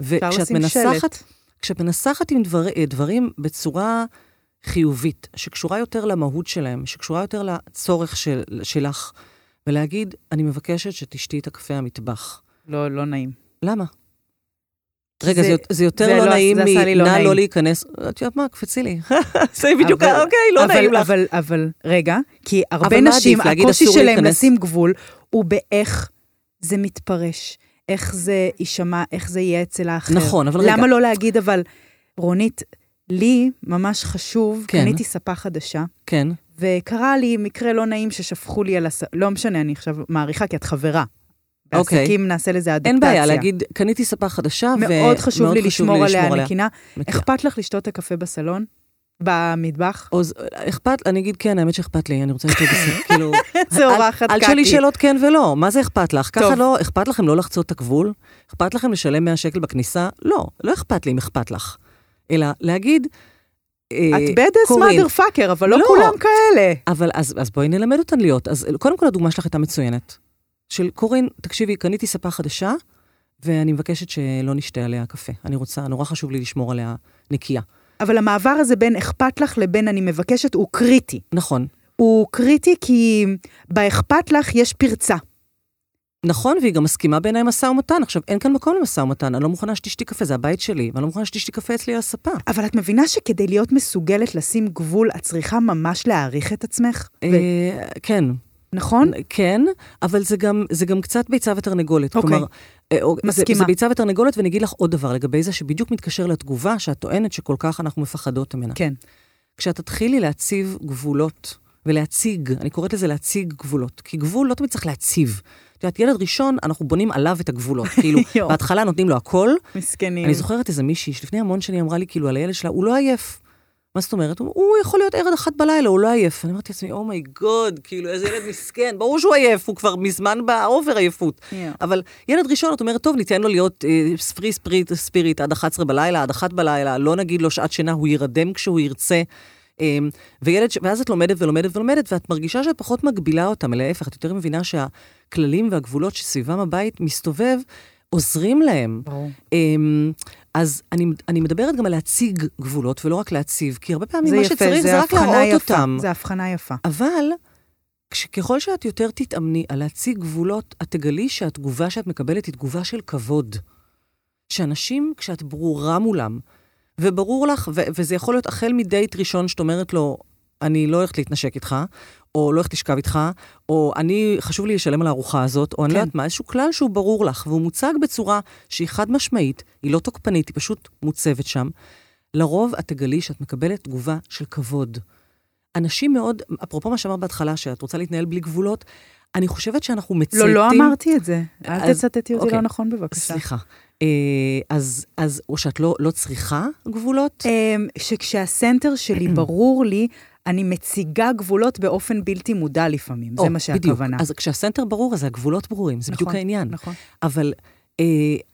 וכשאת מנסחת, שלט. כשאת מנסחת עם דבר, אה, דברים בצורה חיובית, שקשורה יותר למהות שלהם, שקשורה יותר לצורך של, שלך, ולהגיד, אני מבקשת שתשתי את הקפה המטבח. לא, לא נעים. למה? רגע, זה- זה, יותר זה לא, לא- נעים לי לא נעים. לא להיכנס. את יודעת מה, קפצי לי. זה בדיוק, אבל- אוקיי, לא אבל, נעים לך. אבל, אבל, רגע, כי הרבה נשים, הקושי שלהם? לשים גבול הוא באיך זה מתפרש, איך זה יישמע, איך זה יהיה אצל האחר. נכון, אבל רגע. למה לא להגיד, אבל, רונית, לי ממש חשוב, כן. קניתי ספה חדשה, כן, וקרה לי מקרה לא נעים ששפכו לי על הס... לא משנה, אני עכשיו מעריכה, כי את חברה. אוקיי. בעסקים נעשה לזה אדפטציה. אין בעיה להגיד, קניתי ספה חדשה, מאוד חשוב ומאוד לי לשמור עליה נקינה. מכירה. אכפת לך לשתות את הקפה בסלון? במטבח? או ז- אכפת, אני אגיד כן, האמת שאכפת לי, אני רוצה לשתות בסדר, כאילו... זה אורחת אל תשאלי. שאלות כן ולא, מה זה אכפת לך? ככה לא, אכפת לכם לא לחצות את הגבול? אכפת לכם לשלם 100 שקל בכניסה? לא, לא אכפת לי אם אכפת לך. אלא להגיד... אה, את בדס מאדר פאקר, אבל לא לא. כולם כאלה. אבל אז, אז בואי נלמד אותן להיות. אז קודם כל הדוגמה שלך הייתה מצוינת. של קורין, תקשיבי, קניתי ספה חדשה, ואני מבקשת שלא נשתה עליה קפה. אני רוצה, נורא חשוב לי לשמור עליה נקייה. אבל המעבר הזה בין אכפת לך לבין אני מבקשת הוא קריטי. נכון, הוא קריטי כי באכפת לך יש פרצה. נכון, והיא גם מסכימה בעיניי משא ומתן. עכשיו, אין כאן מקום למשא ומתן, אני לא מוכנה שתשתי קפה, זה הבית שלי, ואני לא מוכנה שתשתי קפה אצלי על הספה. אבל את מבינה שכדי להיות מסוגלת לשים גבול, את צריכה ממש להעריך את עצמך? אה, כן, נכון? כן, אבל זה גם, זה גם קצת ביצה ותרנגולת. אוקיי. כלומר, אה, או- זה, מסכימה. זה ביצה ותרנגולת, ואני אגיד לך עוד דבר לגבי זה, שבדיוק מתקשר לתגובה שאת טוענת שכל כך אנחנו מפחדות ממנה. כן. כשאת תתחילי להציב גבולות ולהציג, אני קוראת לזה להציג גבולות, כי גבול לא תמיד צריך להציב. את יודעת, ילד ראשון, אנחנו בונים עליו את הגבולות. כאילו. בהתחלה נותנים לו הכל. מסכנים. אני זוכרת איזה מישהי שלפני המון שנים אמרה לי, כאילו, על הילד שלה, הוא לא עייף. מה זאת אומרת? הוא, יכול להיות ערב אחת בלילה, הוא לא עייף. אני אמרתי לעצמי, oh my God, כאילו, איזה ילד מסכן, ברור שהוא עייף, הוא כבר מזמן ב over עייפות. יואו. אבל ילד ראשון, את אומרת, טוב, ניתן לו להיות אה, free spirit, spirit עד 11 בלילה, עד 1 בלילה, לא נגיד לו שעת שינה, הוא יירדם כשהוא ירצה. אה, וילד, ש... ואז את לומדת ולומדת ולומדת, ואת מרגישה שאת פחות מגבילה אותם, אלא להפך, את יותר מבינה שהכללים והגבולות שסביבם הבית מסתובב, עוזרים להם. ברור. אמ, אז אני, אני מדברת גם על להציג גבולות, ולא רק להציב, כי הרבה פעמים זה מה יפה, שצריך זה רק הבחנה להראות יפה. אותם. זה הבחנה יפה. אבל ככל שאת יותר תתאמני על להציג גבולות, את תגלי שהתגובה שאת מקבלת היא תגובה של כבוד. שאנשים, כשאת ברורה מולם, וברור לך, ו- וזה יכול להיות החל מדייט ראשון שאת אומרת לו, אני לא הולכת להתנשק איתך, או לא הולכת לשכב איתך, או אני, חשוב לי לשלם על הארוחה הזאת, או אני לא כן. יודעת מה, איזשהו כלל שהוא ברור לך, והוא מוצג בצורה שהיא חד משמעית, היא לא תוקפנית, היא פשוט מוצבת שם. לרוב את תגלי שאת מקבלת תגובה של כבוד. אנשים מאוד, אפרופו מה שאמרת בהתחלה, שאת רוצה להתנהל בלי גבולות, אני חושבת שאנחנו מצייתים... לא, לא אמרתי את זה. אל אז- תצטטי אותי אוקיי. לא נכון בבקשה. סליחה. אה, אז, אז, או שאת לא, לא צריכה גבולות? אמ, שכשהסנטר שלי ברור לי, אני מציגה גבולות באופן בלתי מודע לפעמים, זה או, מה בדיוק. שהכוונה. אז כשהסנטר ברור, אז הגבולות ברורים, זה בדיוק נכון, העניין. נכון. אבל אה,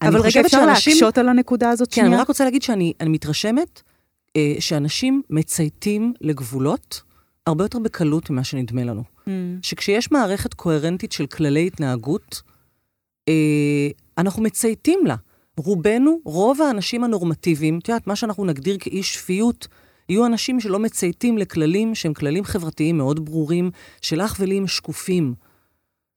אבל רגע, אפשר שאנשים... להקשות על הנקודה הזאת כן, שנייה? אני רק רוצה להגיד שאני אני מתרשמת אה, שאנשים מצייתים לגבולות הרבה יותר בקלות ממה שנדמה לנו. אמ, שכשיש מערכת קוהרנטית של כללי התנהגות, אה, אנחנו מצייתים לה. רובנו, רוב האנשים הנורמטיביים, את יודעת, מה שאנחנו נגדיר כאי שפיות, יהיו אנשים שלא מצייתים לכללים שהם כללים חברתיים מאוד ברורים, שלך ולי הם שקופים.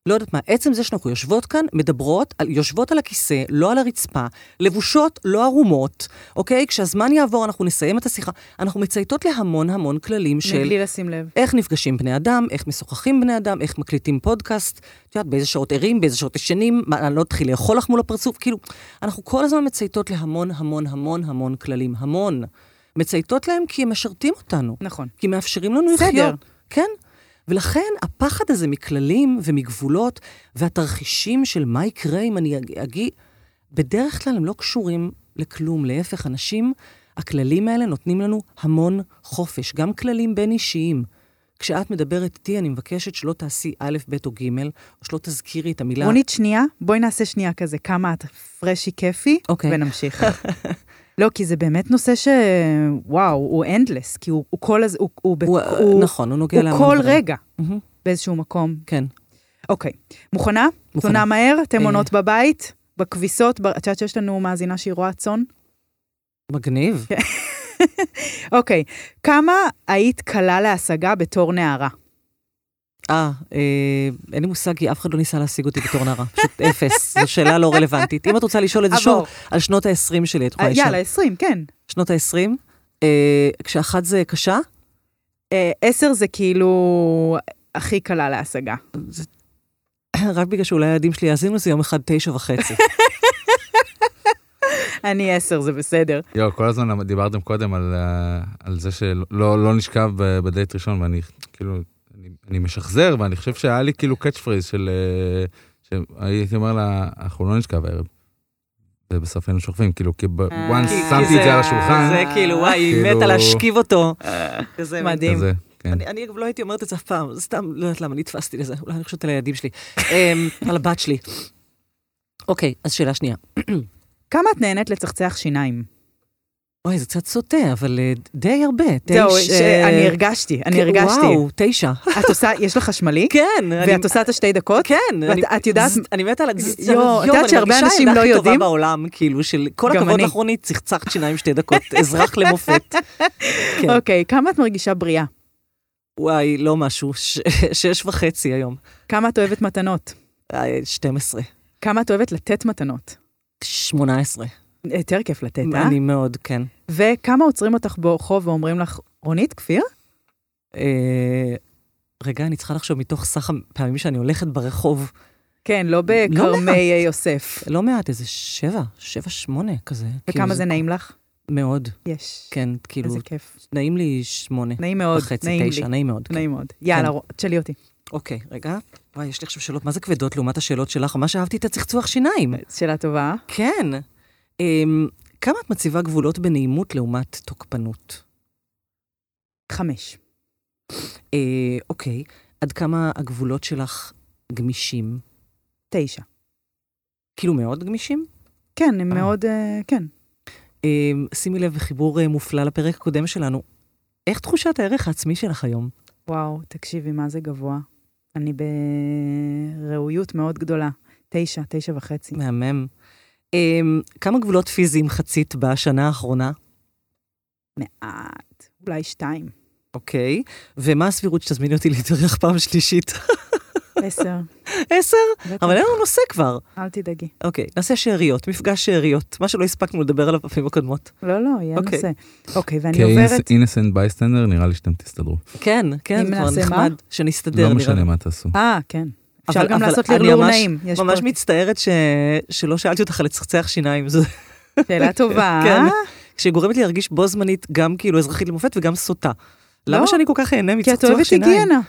לא יודעת מה, עצם זה שאנחנו יושבות כאן, מדברות, על, יושבות על הכיסא, לא על הרצפה, לבושות, לא ערומות, אוקיי? כשהזמן יעבור, אנחנו נסיים את השיחה. אנחנו מצייתות להמון המון כללים של... מבלי לשים לב. איך נפגשים בני אדם, איך משוחחים בני אדם, איך מקליטים פודקאסט, את יודעת, באיזה שעות ערים, באיזה שעות ישנים, מה, אני לא אתחיל לאכול לך מול הפרצוף, כאילו, אנחנו כל הזמן מצייתות להמון המון המון המון כללים, המון. מצייתות להם כי הם משרתים אותנו, נכון. כי מאפשרים לנו בסדר. לחיות. כן. ולכן הפחד הזה מכללים ומגבולות, והתרחישים של מה יקרה אם אני אג- אגיע, בדרך כלל הם לא קשורים לכלום. להפך, אנשים, הכללים האלה נותנים לנו המון חופש, גם כללים בין אישיים. כשאת מדברת איתי, אני מבקשת שלא תעשי א', ב' או ג', או שלא תזכירי את המילה... רונית, שנייה, בואי נעשה שנייה כזה, כמה את פרשי כיפי, אוקיי. ונמשיך. לא, כי זה באמת נושא ש... וואו, הוא אנדלס, כי הוא, הוא כל הז... הוא, הוא, ב- הוא, הוא, נכון, הוא נוגע הוא להמון כל דברים. רגע מהמם, באיזשהו מקום. כן. אוקיי, מוכנה? מוכנה. תונה מהר? אתם אה. עונות בבית? בכביסות? ב- את יודעת שיש לנו מאזינה שהיא רואה צאן? מגניב. אוקיי, כמה היית קלה להשגה בתור נערה? אה, אה, אין לי מושג, כי אף אחד לא ניסה להשיג אותי בתור נערה. פשוט אפס, זו שאלה לא רלוונטית. אם את רוצה לשאול את זה שוב, עבור. על שנות ה-20 שלי, את יכולה אה, לשאול. יאללה, 20, כן. שנות ה-20, אה, כשאחת זה קשה, אה, עשר זה כאילו הכי קלה להשגה. זה... רק בגלל שאולי הילדים שלי יאזינו לזה יום אחד תשע וחצי. אני עשר, זה בסדר. יואו, כל הזמן דיברתם קודם על, אה, על זה שלא לא נשכב ב- בדייט ראשון, ואני כאילו, אני, משחזר, ואני חושב שהיה לי כאילו catch phrase של... אה, שהייתי אומר לה, אנחנו לא נשכב הערב. ובסוף היינו שוכבים, כאילו, כי אה, once שמתי את זה על השולחן, זה כאילו, וואי, היא כאילו- מתה להשכיב אותו. כזה מדהים. כזה, כן. אני, אני אגב לא הייתי אומרת את זה אף פעם, זה סתם, לא יודעת למה נתפסתי לזה, אולי אני חושבת על הילדים שלי, אמ, על הבת שלי. אוקיי, אז שאלה שנייה. כמה את נהנית לצחצח שיניים? אוי, זה קצת סוטה, אבל אה, די הרבה. זהו, אה, הרגשתי, אני הרגשתי. וואו, תשע. את עושה, יש לך חשמלי? כן. אני- ואת עושה את השתי דקות? כן. ואת- אני- את יודעת- אני מתה על הגז... יואו, את יודעת שהרבה אנשים לא אני מרגישה הילדה הכי יודעים? טובה בעולם, כאילו, של כל הכבוד אני. לך, רונית, צחצחת שיניים שתי דקות, אזרח למופת. כן. אוקיי, כמה את מרגישה בריאה? וואי, לא משהו, שש וחצי היום. כמה את אוהבת מתנות? אה, 12. כמה את אוהבת לתת מתנות? 18. יותר כיף לתת, אה? אני מאוד, כן. וכמה עוצרים אותך ברחוב ואומרים לך, רונית, כפיר? אה, רגע, אני צריכה לחשוב מתוך סך הפעמים שאני הולכת ברחוב. כן, לא בכרמי מעט. יוסף. לא מעט, איזה שבע, שבע, שמונה כזה. כאילו, וכמה זה נעים לך? מאוד, יש. כן, כאילו, איזה כיף. נעים לי שמונה. נעים מאוד, וחצי, נעים תשע, לי. נעים מאוד. כן. נעים מאוד. יאללה, כן. תשאלי אותי. אוקיי, רגע. וואי, יש לי עכשיו שאלות מה זה כבדות לעומת השאלות שלך, ממש אהבתי את הצחצוח שיניים. שאלה טובה. כן. אמ, כמה את מציבה גבולות בנעימות לעומת תוקפנות? חמש. אה, אוקיי, עד כמה הגבולות שלך גמישים? תשע. כאילו מאוד גמישים? כן, הם אה. מאוד, אה, כן. אמ, שימי לב, בחיבור אה, מופלא לפרק הקודם שלנו, איך תחושת הערך העצמי שלך היום? וואו, תקשיבי, מה זה גבוה. אני בראויות מאוד גדולה. תשע, תשע וחצי. מהמם. אמ, כמה גבולות פיזיים חצית בשנה האחרונה? מעט. אולי שתיים. אוקיי. ומה הסבירות שתזמיני אותי להתארח פעם שלישית? עשר. עשר? אבל אין לנו נושא כבר. אל תדאגי. אוקיי, נעשה שאריות, מפגש שאריות, מה שלא הספקנו לדבר עליו בפעמים הקודמות. לא, לא, יהיה אוקיי. נושא. אוקיי, ואני עוברת... כאינסנט בייסטנדר, נראה לי שאתם תסתדרו. כן, כן, כבר נחמד? שנסתדר. לא משנה. מה תעשו. אה, כן. אפשר אבל- גם אבל לעשות אני לרלור נעים. יש ממש פה מצטערת ש... שלא שאלתי אותך על לצחצח שיניים. שאלה טובה. כן. שגורמת לי להרגיש בו זמנית גם כאילו אזרחית למופת וגם סוטה. למה לא, שאני כל כך אהנה כי את אוהבת שיניים? היגיינה.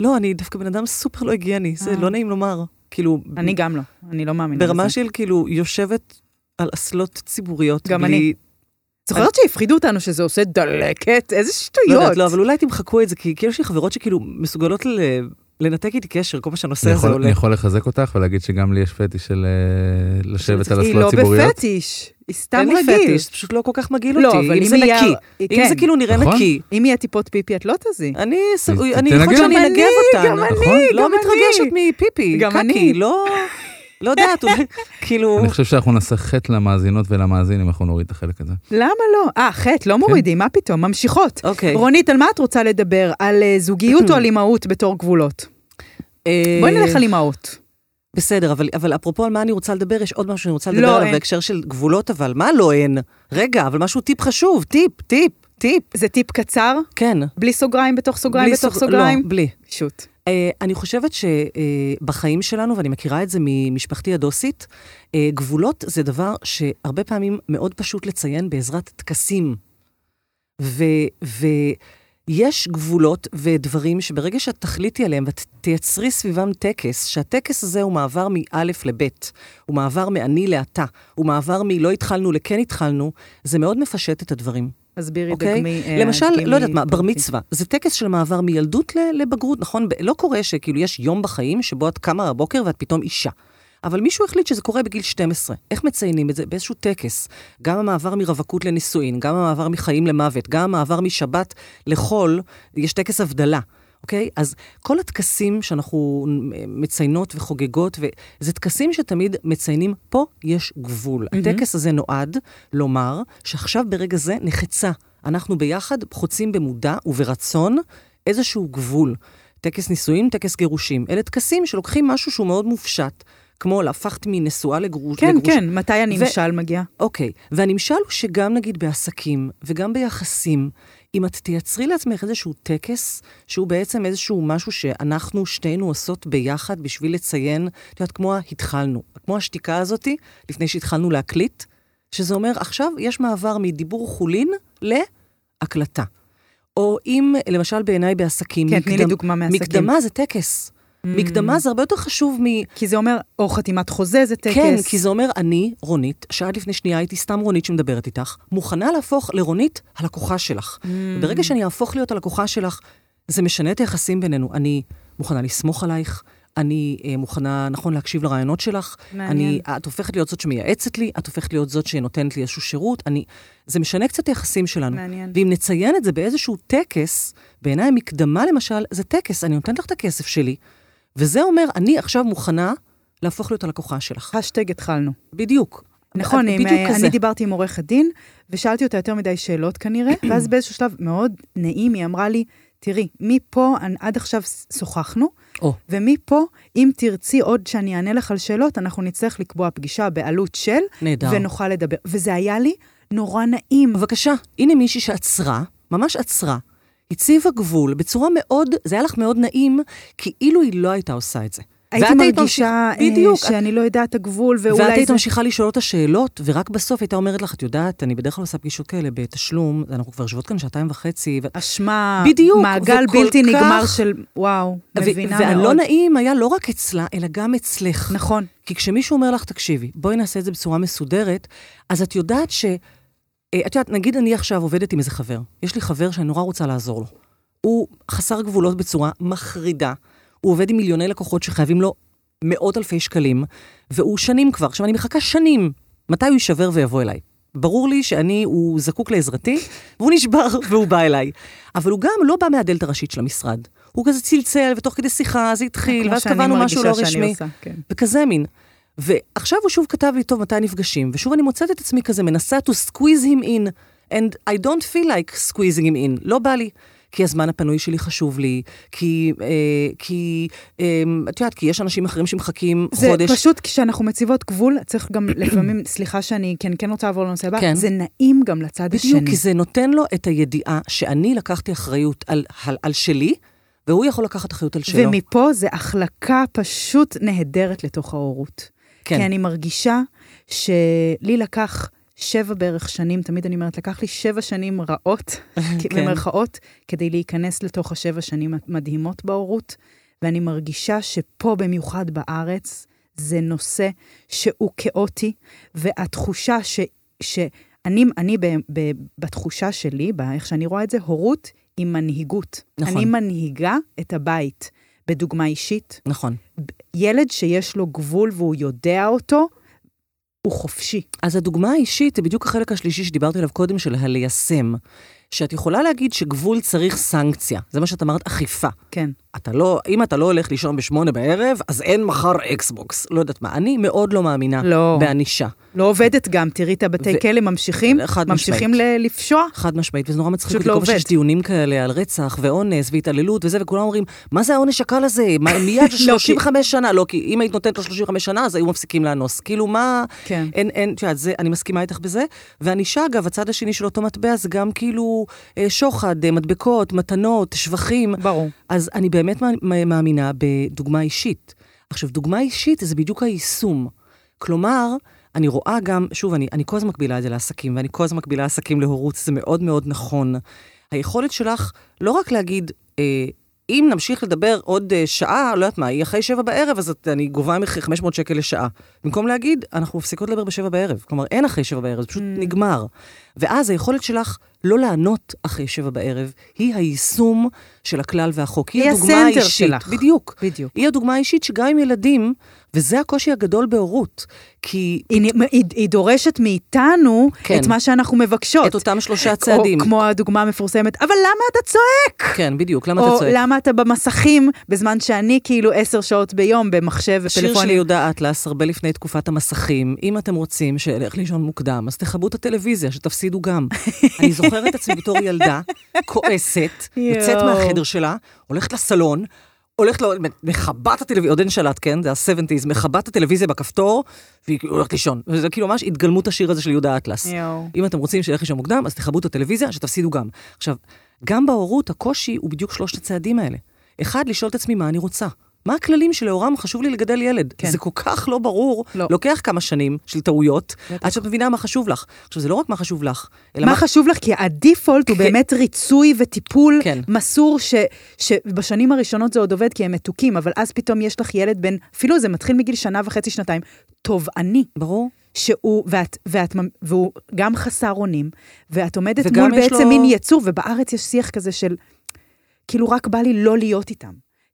לא, אני דווקא בן אדם סופר לא היגייני, זה אה. לא נעים לומר. כאילו, אני גם לא, אני לא מאמינה ברמה. של כאילו יושבת על אסלות ציבוריות. גם בלי- אני. זוכרת שהפחידו אותנו שזה עושה דלקת? איזה לא שטויות. יודעת, לא, אבל אולי תמחקו את זה, כי כאילו יש לי חברות שכאילו מסוגלות ל... לנתק איתי קשר, כל פעם שהנושא אני הזה יכול- עולה. אני יכול לחזק אותך ולהגיד שגם לי יש פטיש של אה, לשבת על היא אסלות לא ציבוריות. בפטיש, היא סתם אין לי רגיל. פטיש, זה פשוט לא כל כך מגעיל לא, אותי. אבל אם זה יהיה- נקי, אם כן. זה כאילו נראה נכון. נקי, אם יהיה טיפות פיפי, את לא תזי. אני ס- ת- אני תנגב. יכול שאני גם אנגב אני, אותן. גם אני, לא גם מתרגשת אני. מפיפי, גם קקי, אני. לא... לא יודעת, אולי, כאילו... אני חושב שאנחנו נעשה חטא למאזינות ולמאזינים אם אנחנו נוריד את החלק הזה. למה לא? אה, חטא, לא מורידים, מה פתאום? ממשיכות. אוקיי. רונית, על מה את רוצה לדבר? על אה, זוגיות או על אימהות בתור גבולות? אה, בואי נלך על אימהות. בסדר, אבל, אבל אפרופו על מה אני רוצה לדבר, יש עוד משהו שאני רוצה לא, לדבר עליו אין. בהקשר של גבולות, אבל מה לא אין? רגע, אבל משהו טיפ חשוב, טיפ, טיפ, טיפ. זה טיפ קצר? כן. בלי סוגריים בתוך סוגריים בלי בתוך סוג- סוגריים? לא, בלי. שוט. Uh, אני חושבת שבחיים שלנו, ואני מכירה את זה ממשפחתי הדוסית, uh, גבולות זה דבר שהרבה פעמים מאוד פשוט לציין בעזרת טקסים. ויש גבולות ודברים שברגע שאת תחליטי עליהם ואת תייצרי סביבם טקס, שהטקס הזה הוא מעבר מא' לב', הוא מעבר מאני לאתה, הוא מעבר מלא התחלנו לכן התחלנו, זה מאוד מפשט את הדברים. תסבירי, אוקיי? דגמי. אה, למשל, דגימי לא יודעת מה, בר. מצווה. זה טקס של מעבר מילדות לבגרות, נכון? לא קורה שכאילו יש יום בחיים שבו את קמה בבוקר ואת פתאום אישה. אבל מישהו החליט שזה קורה בגיל 12. איך מציינים את זה? באיזשהו טקס. גם המעבר מרווקות לנישואין, גם המעבר מחיים למוות, גם המעבר משבת לחול, יש טקס הבדלה. אוקיי? אז כל הטקסים שאנחנו מציינות וחוגגות, וזה טקסים שתמיד מציינים, פה יש גבול. מהמם. הטקס הזה נועד לומר שעכשיו ברגע זה נחצה. אנחנו ביחד חוצים במודע וברצון איזשהו גבול. טקס נישואים, טקס גירושים. אלה טקסים שלוקחים משהו שהוא מאוד מופשט, כמו להפכת מנשואה לגרוש. כן, לגרוש. כן, מתי הנמשל מגיע? אוקיי, והנמשל הוא שגם נגיד בעסקים וגם ביחסים, אם את תייצרי לעצמך איזשהו טקס, שהוא בעצם איזשהו משהו שאנחנו שתינו עושות ביחד בשביל לציין, את יודעת, כמו התחלנו, כמו השתיקה הזאתי, לפני שהתחלנו להקליט, שזה אומר, עכשיו יש מעבר מדיבור חולין להקלטה. או אם, למשל בעיניי בעסקים, כן, תני לי דוגמה מעסקים. מקדמה זה טקס. מקדמה זה הרבה יותר חשוב מ... כי זה אומר, או חתימת חוזה זה טקס. כן, כי זה אומר, אני, רונית, שעד לפני שנייה הייתי סתם רונית שמדברת איתך, מוכנה להפוך לרונית הלקוחה שלך. Mm. ברגע שאני אהפוך להיות הלקוחה שלך, זה משנה את היחסים בינינו. אני מוכנה לסמוך עלייך, אני אה, מוכנה, נכון, להקשיב לרעיונות שלך. מעניין. אני, את הופכת להיות זאת שמייעצת לי, את הופכת להיות זאת שנותנת לי איזשהו שירות. אני, זה משנה קצת היחסים שלנו. מעניין. ואם נציין את זה באיזשהו טקס, בעיניי מקדמה למשל, זה טקס, אני נותנת לך את הכסף שלי, וזה אומר, אני עכשיו מוכנה להפוך להיות הלקוחה שלך. השטג התחלנו. בדיוק. נכון, עם, בדיוק אה, כזה. אני דיברתי עם עורכת דין, ושאלתי אותה יותר מדי שאלות כנראה, ואז באיזשהו שלב מאוד נעים, היא אמרה לי, תראי, מפה, עד עכשיו שוחחנו, או, ומפה, אם תרצי עוד שאני אענה לך על שאלות, אנחנו נצטרך לקבוע פגישה בעלות של, נהדר. ונוכל לדבר. וזה היה לי נורא נעים. בבקשה, הנה מישהי שעצרה, ממש עצרה, הציבה גבול בצורה מאוד, זה היה לך מאוד נעים, כאילו היא לא הייתה עושה את זה. הייתי ואת היית מרגישה בדיוק, אה, שאני לא יודעת את הגבול, ואת ואולי היית זה... ממשיכה לשאול אותה שאלות, ורק בסוף הייתה אומרת לך, את יודעת, אני בדרך כלל עושה פגישות כאלה בתשלום, אנחנו כבר יושבות כאן שעתיים וחצי, ו... אשמה, בדיוק, מעגל בלתי כך- נגמר של, וואו, ו- מבינה והלא מאוד. נעים היה לא רק אצלה, אלא גם אצלך. נכון. כי כשמישהו אומר לך, תקשיבי, בואי נעשה את זה בצורה מסודרת, אז את יודעת ש... אה, את יודעת, נגיד אני עכשיו עובדת עם איזה חבר. יש לי חבר שאני נורא רוצה לעזור לו. הוא חסר גבולות בצורה מחרידה. הוא עובד עם מיליוני לקוחות שחייבים לו מאות אלפי שקלים, והוא שנים כבר. עכשיו, אני מחכה שנים. מתי הוא יישבר ויבוא אליי? ברור לי שאני, הוא זקוק לעזרתי, והוא נשבר והוא בא אליי. אבל הוא גם לא בא מהדלת הראשית של המשרד. הוא כזה צלצל, ותוך כדי שיחה זה התחיל, כמו ואז שאני קבענו משהו לא מרגישה שאני רשמי. עושה, כן. וכזה מין. ועכשיו הוא שוב כתב לי, טוב, מתי נפגשים? ושוב אני מוצאת את עצמי כזה, מנסה to squeeze him in, and I don't feel like squeezing him in, לא בא לי. כי הזמן הפנוי שלי חשוב לי, כי, אה, כי, אה, את יודעת, כי יש אנשים אחרים שמחכים זה חודש. פשוט כשאנחנו מציבות גבול, צריך גם לפעמים, סליחה שאני כן, כן רוצה לעבור לנושא הבא, כן. זה נעים גם לצד השני. בדיוק, כי זה נותן לו את הידיעה שאני לקחתי אחריות על, על, על שלי, והוא יכול לקחת אחריות על שלו. ומפה זה החלקה פשוט נהדרת לתוך ההורות. כן. כי אני מרגישה שלי לקח שבע בערך שנים, תמיד אני אומרת, לקח לי שבע שנים רעות, כן. במרכאות, כדי להיכנס לתוך השבע שנים המדהימות בהורות, ואני מרגישה שפה, במיוחד בארץ, זה נושא שהוא כאוטי, והתחושה ש... שאני אני ב, ב, בתחושה שלי, באיך שאני רואה את זה, הורות היא מנהיגות. נכון. אני מנהיגה את הבית בדוגמה אישית. נכון. ילד שיש לו גבול והוא יודע אותו, הוא חופשי. אז הדוגמה האישית זה בדיוק החלק השלישי שדיברתי עליו קודם, של הליישם. שאת יכולה להגיד שגבול צריך סנקציה. זה מה שאת אמרת, אכיפה. כן. אתה לא, אם אתה לא הולך לישון בשמונה בערב, אז אין מחר אקסבוקס. לא יודעת מה. אני מאוד לא מאמינה לא. בענישה. לא עובדת גם, תראי את הבתי ו- כלא ממשיכים, חד ממשיכים משמעית. ל- לפשוע. חד משמעית, וזה נורא מצחיק אותי לא כל פעם. שיש דיונים כאלה על רצח ואונס והתעללות וזה, וכולם אומרים, מה זה העונש הקל הזה? מה, מיד כי- 35 שנה. לא, כי אם היית נותנת לו 35 שנה, אז היו מפסיקים לאנוס. כאילו, מה... כן. אין, אין, את יודעת, זה, אני מסכימה איתך בזה. וענישה, אגב, הצד השני של אותו מטבע זה גם כאילו אה, שוחד, אה, מדבקות, מתנות, שבחים. ברור. אז אני באמת מא- מאמינה בדוגמה אישית. עכשיו, דוגמה אישית זה בדיוק היישום. כלומר, אני רואה גם, שוב, אני, אני כל הזמן מקבילה את זה לעסקים, ואני כל הזמן מקבילה עסקים להורות, זה מאוד מאוד נכון. היכולת שלך לא רק להגיד, אה, אם נמשיך לדבר עוד אה, שעה, לא יודעת מה, היא אחרי שבע בערב, אז אני גובה ממך 500 שקל לשעה. במקום להגיד, אנחנו מפסיקות לדבר בשבע בערב. כלומר, אין אחרי שבע בערב, זה פשוט Mm. נגמר. ואז היכולת שלך לא לענות אחרי שבע בערב, היא היישום של הכלל והחוק. היא היא הדוגמה הסנטר האישית. שלך. בדיוק. בדיוק. היא הדוגמה האישית שגם עם ילדים, וזה הקושי הגדול בהורות. כי היא, היא, היא דורשת מאיתנו כן. את מה שאנחנו מבקשות. את אותם שלושה צעדים. או כמו הדוגמה המפורסמת, אבל למה אתה צועק? כן, בדיוק, למה אתה או צועק? למה אתה במסכים, בזמן שאני כאילו עשר שעות ביום במחשב שיר של ופלאפונים. יהודה אטלס, הרבה לפני תקופת המסכים. אם אתם רוצים שאלך לישון מוקדם, אז תכבו את הטלוויזיה, שתפסידו גם. אני זוכרת את עצמי בתור ילדה, כועסת, יוצאת. מהחדר שלה, הולכת לסלון, הולכת לו, מכבה את הטלוויזיה, עוד אין שלט, כן? זה ה-70's, מכבה את הטלוויזיה בכפתור, והיא הולכת לישון. וזה כאילו ממש התגלמות השיר הזה של יהודה אטלס. יואו. אם אתם רוצים שילך לישון מוקדם, אז תכבו את הטלוויזיה, שתפסידו גם. עכשיו, גם בהורות הקושי הוא בדיוק שלושת הצעדים האלה. אחד, לשאול את עצמי מה אני רוצה. מה הכללים שלאורם חשוב לי לגדל ילד? כן. זה כל כך לא ברור, לא. לוקח כמה שנים של טעויות, בטח. עד שאת מבינה מה חשוב לך. עכשיו, זה לא רק מה חשוב לך, אלא מה חשוב לך? כי הדיפולט הוא כן. באמת ריצוי וטיפול כן. מסור, ש, שבשנים הראשונות זה עוד עובד כי הם מתוקים, אבל אז פתאום יש לך ילד בן, אפילו זה מתחיל מגיל שנה וחצי, שנתיים, תובעני. ברור. שהוא, ואת, ואת, והוא גם חסר אונים, ואת עומדת מול בעצם לו- מין יצור, ובארץ יש שיח כזה של, כאילו רק בא לי לא להיות איתם.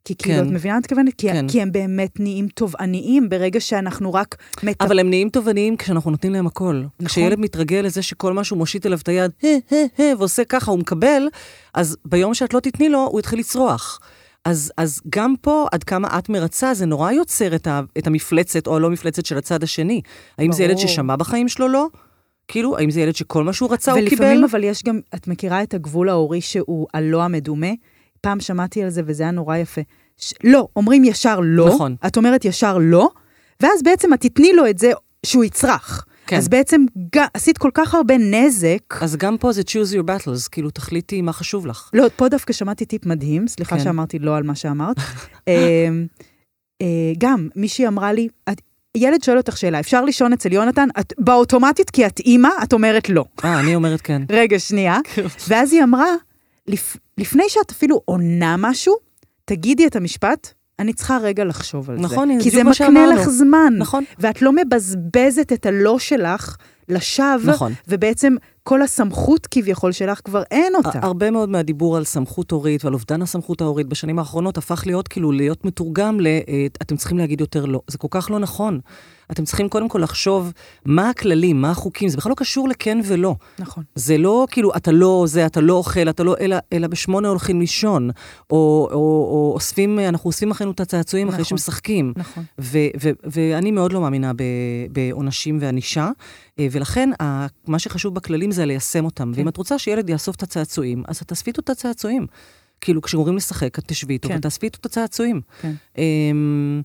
כי כאילו, כן. את מבינה מה את מתכוונת? כי, כן. כי הם באמת נהיים תובעניים ברגע שאנחנו רק מטפ... אבל הם נהיים תובעניים כשאנחנו נותנים להם הכל. נכון. כשילד מתרגל לזה שכל מה שהוא מושיט אליו את היד, ה, ה, ה, ועושה ככה, הוא מקבל, אז ביום שאת לא תתני לו, הוא יתחיל לצרוח. אז, אז גם פה, עד כמה את מרצה, זה נורא יוצר את, ה, את המפלצת או הלא מפלצת של הצד השני. האם זה ילד ברור. ששמע בחיים שלו לא? כאילו, האם זה ילד שכל מה שהוא רצה הוא קיבל? ולפעמים אבל יש גם, את מכירה את הגבול ההורי שהוא הלא המדומה? פעם שמעתי על זה וזה היה נורא יפה. ש... לא, אומרים ישר לא, נכון. את אומרת ישר לא, ואז בעצם את תתני לו את זה שהוא יצרח. כן. אז בעצם ג... עשית כל כך הרבה נזק. אז גם פה זה choose your battles, כאילו תחליטי מה חשוב לך. לא, פה דווקא שמעתי טיפ מדהים, סליחה כן. שאמרתי לא על מה שאמרת. אה, אה, גם, מישהי אמרה לי, את, ילד שואל אותך שאלה, אפשר לישון אצל יונתן? את באוטומטית, כי את אימא, את אומרת לא. אה, אני אומרת כן. רגע, שנייה. ואז היא אמרה, לפ... לפני שאת אפילו עונה משהו, תגידי את המשפט, אני צריכה רגע לחשוב על זה. נכון, הנה, כי בדיוק זה מה מקנה שאמרנו. לך זמן. נכון. ואת לא מבזבזת את הלא שלך לשווא, נכון. ובעצם כל הסמכות כביכול שלך כבר אין אותה. הרבה מאוד מהדיבור על סמכות הורית ועל אובדן הסמכות ההורית בשנים האחרונות הפך להיות כאילו להיות מתורגם ל... אה, אתם צריכים להגיד יותר לא. זה כל כך לא נכון. אתם צריכים קודם כל לחשוב מה הכללים, מה החוקים, זה בכלל לא קשור לכן ולא. נכון. זה לא כאילו, אתה לא זה, אתה לא אוכל, אתה לא, אלא, אלא בשמונה הולכים לישון, או, או, או אוספים, אנחנו אוספים אחרינו את הצעצועים אחרי נכון. שמשחקים. נכון. ו- ו- ואני מאוד לא מאמינה בעונשים וענישה, אה, ולכן ה- מה שחשוב בכללים זה ליישם אותם. כן. ואם את רוצה שילד יאסוף את הצעצועים, אז את תאספי את הצעצועים. כאילו, כשאומרים לשחק, את תשבי איתו כן. ותאספי איתו את הצעצועים. כן. אמ,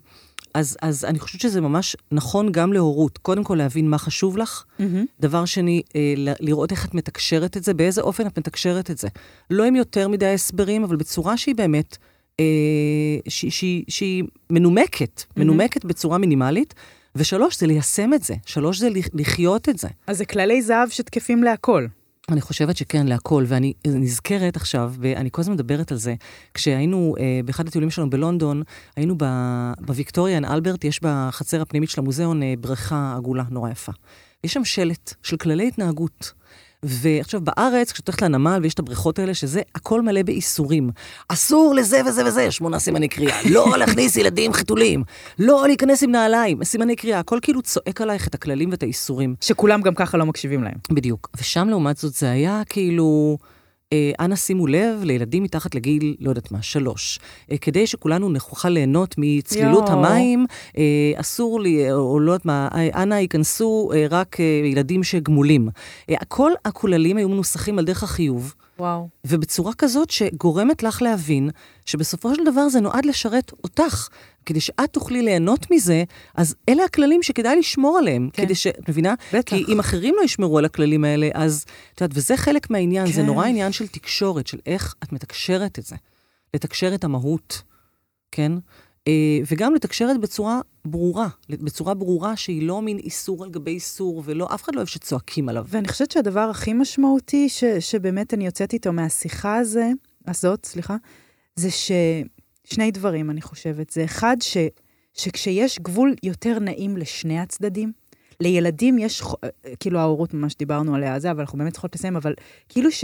אז, אז אני חושבת שזה ממש נכון גם להורות. קודם כל להבין מה חשוב לך. מהמם. דבר שני, אה, ל- לראות איך את מתקשרת את זה, באיזה אופן את מתקשרת את זה. לא עם יותר מדי הסברים, אבל בצורה שהיא באמת, אה, שהיא, שהיא, שהיא מנומקת, מנומקת בצורה מינימלית. ושלוש, זה ליישם את זה. שלוש, זה לח- לחיות את זה. אז זה כללי זהב שתקפים להכל. אני חושבת שכן, להכל, ואני נזכרת עכשיו, ואני כל הזמן מדברת על זה, כשהיינו אה, באחד הטיולים שלנו בלונדון, היינו ב- בוויקטוריה אין אלברט, יש בחצר הפנימית של המוזיאון אה, בריכה עגולה נורא יפה. יש שם שלט של כללי התנהגות. ועכשיו בארץ, כשאת הולכת לנמל ויש את הבריכות האלה, שזה הכל מלא באיסורים. אסור לזה וזה וזה, שמונה סימני קריאה. לא להכניס ילדים חיתולים. לא להיכנס עם נעליים, סימני קריאה. הכל כאילו צועק עלייך את הכללים ואת האיסורים. שכולם גם ככה לא מקשיבים להם. בדיוק. ושם לעומת זאת זה היה כאילו, אנא שימו לב לילדים מתחת לגיל, לא יודעת מה, שלוש. אה, כדי שכולנו נוכל ליהנות מצלילות יואו. המים, אה, אסור לי, אה, או לא יודעת מה, אה, אנא ייכנסו אה, רק אה, ילדים שגמולים. אה, כל הכוללים היו מנוסחים על דרך החיוב. וואו. ובצורה כזאת שגורמת לך להבין שבסופו של דבר זה נועד לשרת אותך. כדי שאת תוכלי ליהנות מזה, אז אלה הכללים שכדאי לשמור עליהם. כן. כדי ש... את מבינה? בטח. כי אם אחרים לא ישמרו על הכללים האלה, אז... את יודעת, וזה חלק מהעניין, זה כן. נורא עניין של תקשורת, של איך את מתקשרת את זה. לתקשר את המהות, כן? אה, וגם לתקשר את בצורה ברורה, בצורה ברורה שהיא לא מין איסור על גבי איסור, ולא, אף אחד לא אוהב שצועקים עליו. ואני חושבת שהדבר הכי משמעותי ש, שבאמת אני יוצאת איתו מהשיחה הזה, הזאת, סליחה, זה ששני דברים, אני חושבת. זה אחד, ש, שכשיש גבול יותר נעים לשני הצדדים, לילדים יש, ח- כאילו ההורות ממש דיברנו עליה זה, אבל אנחנו באמת צריכות לסיים, אבל כאילו ש...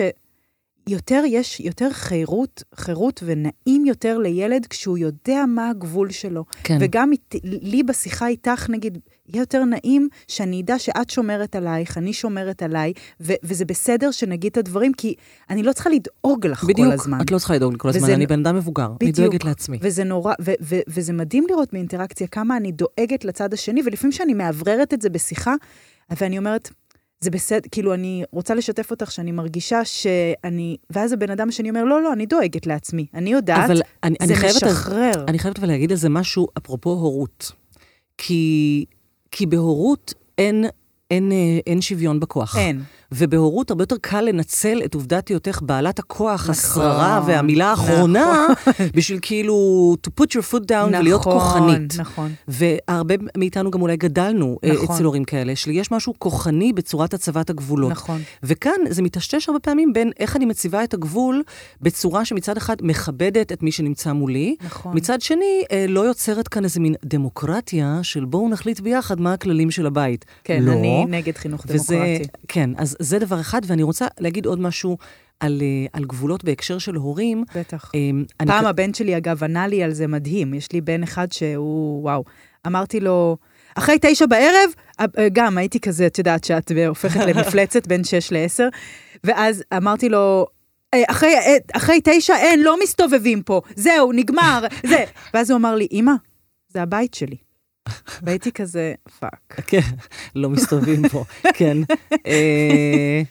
יותר יש, יותר חירות, חירות ונעים יותר לילד כשהוא יודע מה הגבול שלו. כן. וגם לי בשיחה איתך, נגיד, יהיה יותר נעים שאני אדע שאת שומרת עלייך, אני שומרת עליי, ו- וזה בסדר שנגיד את הדברים, כי אני לא צריכה לדאוג לך בדיוק, כל הזמן. את לא צריכה לדאוג לי כל הזמן, וזה- אני בן אדם מבוגר, אני בדיוק. דואגת לעצמי. וזה נורא, ו- ו- וזה מדהים לראות באינטראקציה כמה אני דואגת לצד השני, ולפעמים שאני מאווררת את זה בשיחה, ואני אומרת, זה בסדר, כאילו, אני רוצה לשתף אותך שאני מרגישה שאני... ואז הבן אדם השני אומר, לא, לא, אני דואגת לעצמי. אני יודעת, אבל אני, זה אני משחרר. אני חייבת אבל להגיד על זה משהו אפרופו הורות. כי, כי בהורות אין, אין, אה, אין שוויון בכוח. אין. ובהורות הרבה יותר קל לנצל את עובדת היותך בעלת הכוח, נכון, השררה והמילה האחרונה, בשביל כאילו to put your foot down ולהיות כוחנית. נכון. והרבה מאיתנו גם אולי גדלנו אה, נכון. אצל הורים כאלה, שיש משהו כוחני בצורת הצבת הגבולות. נכון. וכאן זה מטשטש הרבה פעמים בין איך אני מציבה את הגבול בצורה שמצד אחד מכבדת את מי שנמצא מולי, נכון. מצד שני אה, לא יוצרת כאן איזה מין דמוקרטיה של בואו נחליט ביחד מה הכללים של הבית. כן, לא, אני נגד חינוך וזה, דמוקרטי. כן, אז זה דבר אחד, ואני רוצה להגיד עוד משהו על, אה, על גבולות בהקשר של הורים. בטח. אה, אני פעם הבן שלי, אגב, ענה לי על זה מדהים. יש לי בן אחד שהוא, וואו. אמרתי לו, אחרי תשע בערב, אה, גם הייתי כזה, את יודעת, שאת הופכת למפלצת בין שש לעשר, ואז אמרתי לו, "אה, אחרי, אחרי תשע, אין, לא מסתובבים פה, זהו, נגמר, זה. ואז הוא אמר לי, אמא, זה הבית שלי. והייתי כזה, fuck. כן, לא מסתובבים פה, כן. אה,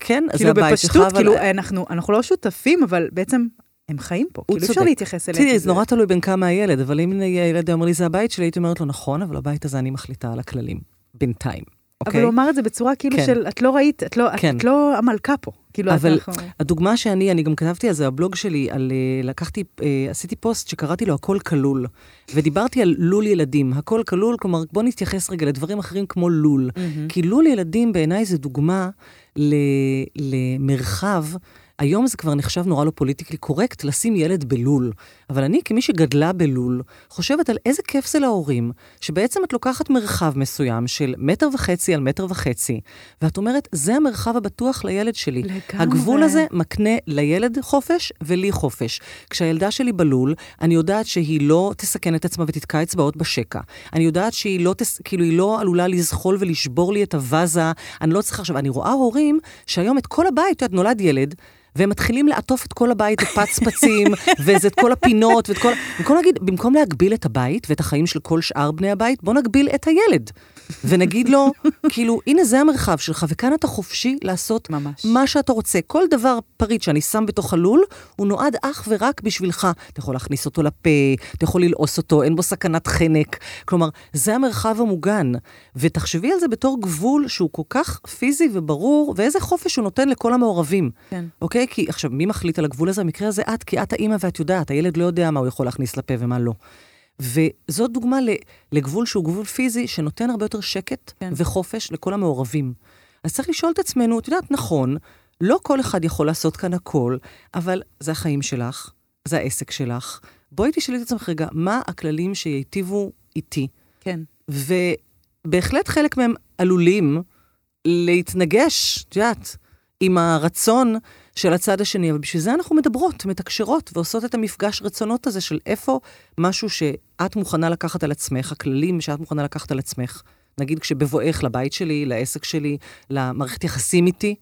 כן, זה כאילו הבית שלך, בפשטות, אבל... כאילו, אנחנו, אנחנו לא שותפים, אבל בעצם הם חיים פה, כאילו אפשר. להתייחס אליהם. תראי, זה נורא תלוי בין כמה הילד, אבל אם הילד היה אומר לי, זה הבית שלי, הייתי אומרת לו, נכון, אבל הבית הזה אני מחליטה על הכללים. בינתיים. אבל אוקיי? הוא אמר את זה בצורה כאילו כן. של, את לא ראית, את לא, כן. את לא המלכה פה. כאילו, אבל- אנחנו... הדוגמה שאני, אני גם כתבתי על זה, הבלוג שלי, על, אה, לקחתי, אה, עשיתי פוסט שקראתי לו הכל כלול, ודיברתי על לול ילדים, הכל כלול, כלומר, בוא נתייחס רגע לדברים אחרים כמו לול. מהמם. כי לול ילדים בעיניי זה דוגמה ל, למרחב, היום זה כבר נחשב נורא לא politically correct לשים ילד בלול. אבל אני, כמי שגדלה בלול, חושבת על איזה כיף זה להורים, שבעצם את לוקחת מרחב מסוים של מטר וחצי על מטר וחצי, ואת אומרת, זה המרחב הבטוח לילד שלי. לגמרי. הגבול הזה מקנה לילד חופש ולי חופש. כשהילדה שלי בלול, אני יודעת שהיא לא תסכן את עצמה ותתקע אצבעות בשקע. אני יודעת שהיא לא, תס... כאילו, היא לא עלולה לזחול ולשבור לי את הווזה. אני לא צריכה עכשיו, אני רואה הורים שהיום את כל הבית, את יודעת, נולד ילד. והם מתחילים לעטוף את כל הבית בפצפצים, וזה את כל הפינות, ואת כל... במקום להגיד, במקום להגביל את הבית ואת החיים של כל שאר בני הבית, בוא נגביל את הילד. ונגיד לו, כאילו, הנה זה המרחב שלך, וכאן אתה חופשי לעשות ממש. מה שאתה רוצה. כל דבר פריט שאני שם בתוך הלול, הוא נועד אך ורק בשבילך. אתה יכול להכניס אותו לפה, אתה יכול ללעוס אותו, אין בו סכנת חנק. כלומר, זה המרחב המוגן. ותחשבי על זה בתור גבול שהוא כל כך פיזי וברור, ואיזה חופש הוא נותן לכל המעורבים. כן. אוקיי? כי עכשיו, מי מחליט על הגבול הזה? במקרה הזה את, כי את האימא ואת יודעת, הילד לא יודע מה הוא יכול להכניס לפה ומה לא. וזאת דוגמה לגבול שהוא גבול פיזי, שנותן הרבה יותר שקט כן. וחופש לכל המעורבים. אז צריך לשאול את עצמנו, את יודעת, נכון, לא כל אחד יכול לעשות כאן הכל, אבל זה החיים שלך, זה העסק שלך. בואי תשאלי את עצמך רגע, מה הכללים שייטיבו איתי? כן. ובהחלט חלק מהם עלולים להתנגש, את יודעת, עם הרצון של הצד השני, אבל בשביל זה אנחנו מדברות, מתקשרות, ועושות את המפגש רצונות הזה של איפה משהו שאת מוכנה לקחת על עצמך, הכללים שאת מוכנה לקחת על עצמך, נגיד כשבבואך לבית שלי, לעסק שלי, למערכת יחסים איתי,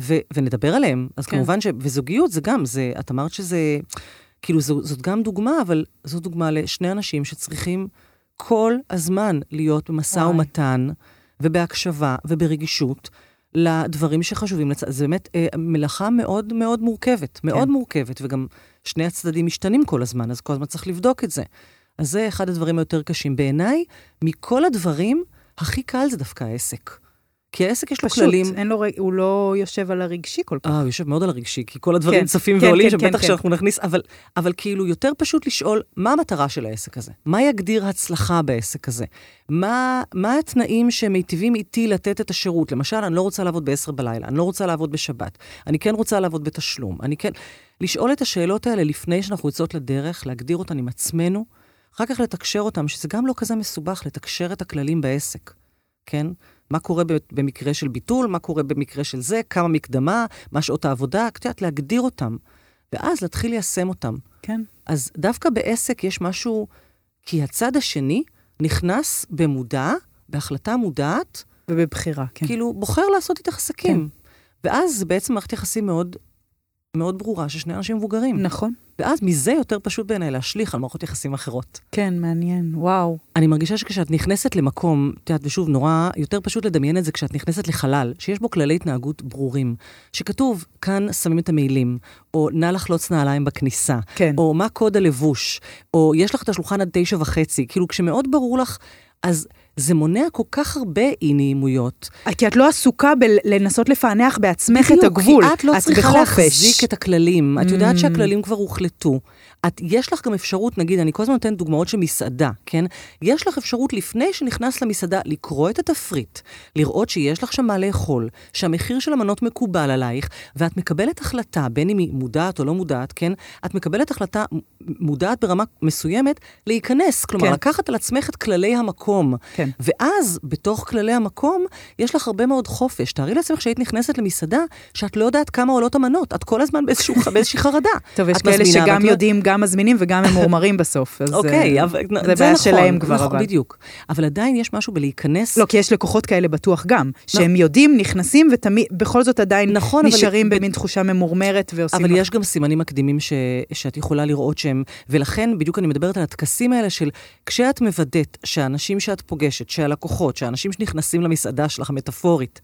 ו- ונדבר עליהם. אז כן. כמובן ש... וזוגיות זה גם, זה, את אמרת שזה, כאילו זו, זאת גם דוגמה, אבל זו דוגמה לשני אנשים שצריכים כל הזמן להיות במשא. ומתן, ובהקשבה, וברגישות. לדברים שחשובים לצד, זה באמת אה, מלאכה מאוד מאוד מורכבת, מאוד כן. מורכבת, וגם שני הצדדים משתנים כל הזמן, אז כל הזמן צריך לבדוק את זה. אז זה אחד הדברים היותר קשים. בעיניי, מכל הדברים, הכי קל זה דווקא העסק. כי העסק יש לו פשוט, כללים. לו, רג- הוא לא יושב על הרגשי כל כך. אה, הוא יושב מאוד על הרגשי, כי כל הדברים כן, צפים כן, ועולים, כן, שבטח כן, שאנחנו נכניס, אבל, אבל כאילו יותר פשוט לשאול, מה המטרה של העסק הזה? מה יגדיר הצלחה בעסק הזה? מה, מה התנאים שמיטיבים איתי לתת את השירות? למשל, אני לא רוצה לעבוד ב-10 בלילה, אני לא רוצה לעבוד בשבת, אני כן רוצה לעבוד בתשלום, אני כן... לשאול את השאלות האלה לפני שאנחנו יוצאות לדרך, להגדיר אותן עם עצמנו, אחר כך לתקשר אותן, שזה גם לא כזה מסובך, לתקשר את הכללים בעסק, כן? מה קורה במקרה של ביטול, מה קורה במקרה של זה, כמה מקדמה, מה שעות העבודה, את יודעת, להגדיר אותם, ואז להתחיל ליישם אותם. כן. אז דווקא בעסק יש משהו, כי הצד השני נכנס במודע, בהחלטה מודעת, ובבחירה, כן. כאילו בוחר לעשות איתך עסקים. ואז זה בעצם מערכת יחסים מאוד, מאוד ברורה של שני אנשים מבוגרים. נכון. ואז מזה יותר פשוט בעיניי להשליך על מערכות יחסים אחרות. כן, מעניין. וואו. אני מרגישה שכשאת נכנסת למקום, את יודעת, ושוב, נורא יותר פשוט לדמיין את זה כשאת נכנסת לחלל, שיש בו כללי התנהגות ברורים, שכתוב, כאן שמים את המעילים, או נא לחלוץ נעליים בכניסה, כן. או מה קוד הלבוש, או יש לך את השולחן עד תשע וחצי, כאילו כשמאוד ברור לך, אז זה מונע כל כך הרבה אי-נעימויות. כי את לא עסוקה בלנסות לפענח בעצמך את הגבול. כי את לא צריכה בחופש. להחזיק את הכללים. את יודעת Mm. שהכללים כבר הוחלטו. את, יש לך גם אפשרות, נגיד, אני כל הזמן נותנת דוגמאות של מסעדה, כן? יש לך אפשרות לפני שנכנס למסעדה לקרוא את התפריט, לראות שיש לך שם מה לאכול, שהמחיר של המנות מקובל עלייך, ואת מקבלת החלטה, בין אם היא מודעת או לא מודעת, כן? את מקבלת החלטה מודעת ברמה מסוימת להיכנס. כלומר, כן. לקחת על עצמך את כללי המקום. כן. ואז, בתוך כללי המקום, יש לך הרבה מאוד חופש. תארי לעצמך שהיית נכנסת למסעדה, שאת לא יודעת כמה עולות המנות. את כל הזמן באיזשהו, באיזושהי חרדה. טוב, יש כאלה שגם לא- יודעים, גם מזמינים וגם ממורמרים בסוף. אז אוקיי, אה, אבל זה בעיה שלהם כבר, נכון, אבל. בדיוק. אבל עדיין יש משהו בלהיכנס... לא, כי יש לקוחות כאלה בטוח גם, שהם יודעים, נכנסים, ותמיד, בכל זאת עדיין נכון, נשארים במין תחושה ממורמרת ועושים... אבל לך- יש גם סימנים מקדימים ש, שאת יכולה לראות שהם, ולכן בדיוק אני מדברת על הטקסים האלה של כשאת מוודאת שהאנשים שאת פוגשת, שהלקוחות, שהאנשים שנכנסים למסעדה שלך, המטאפורית,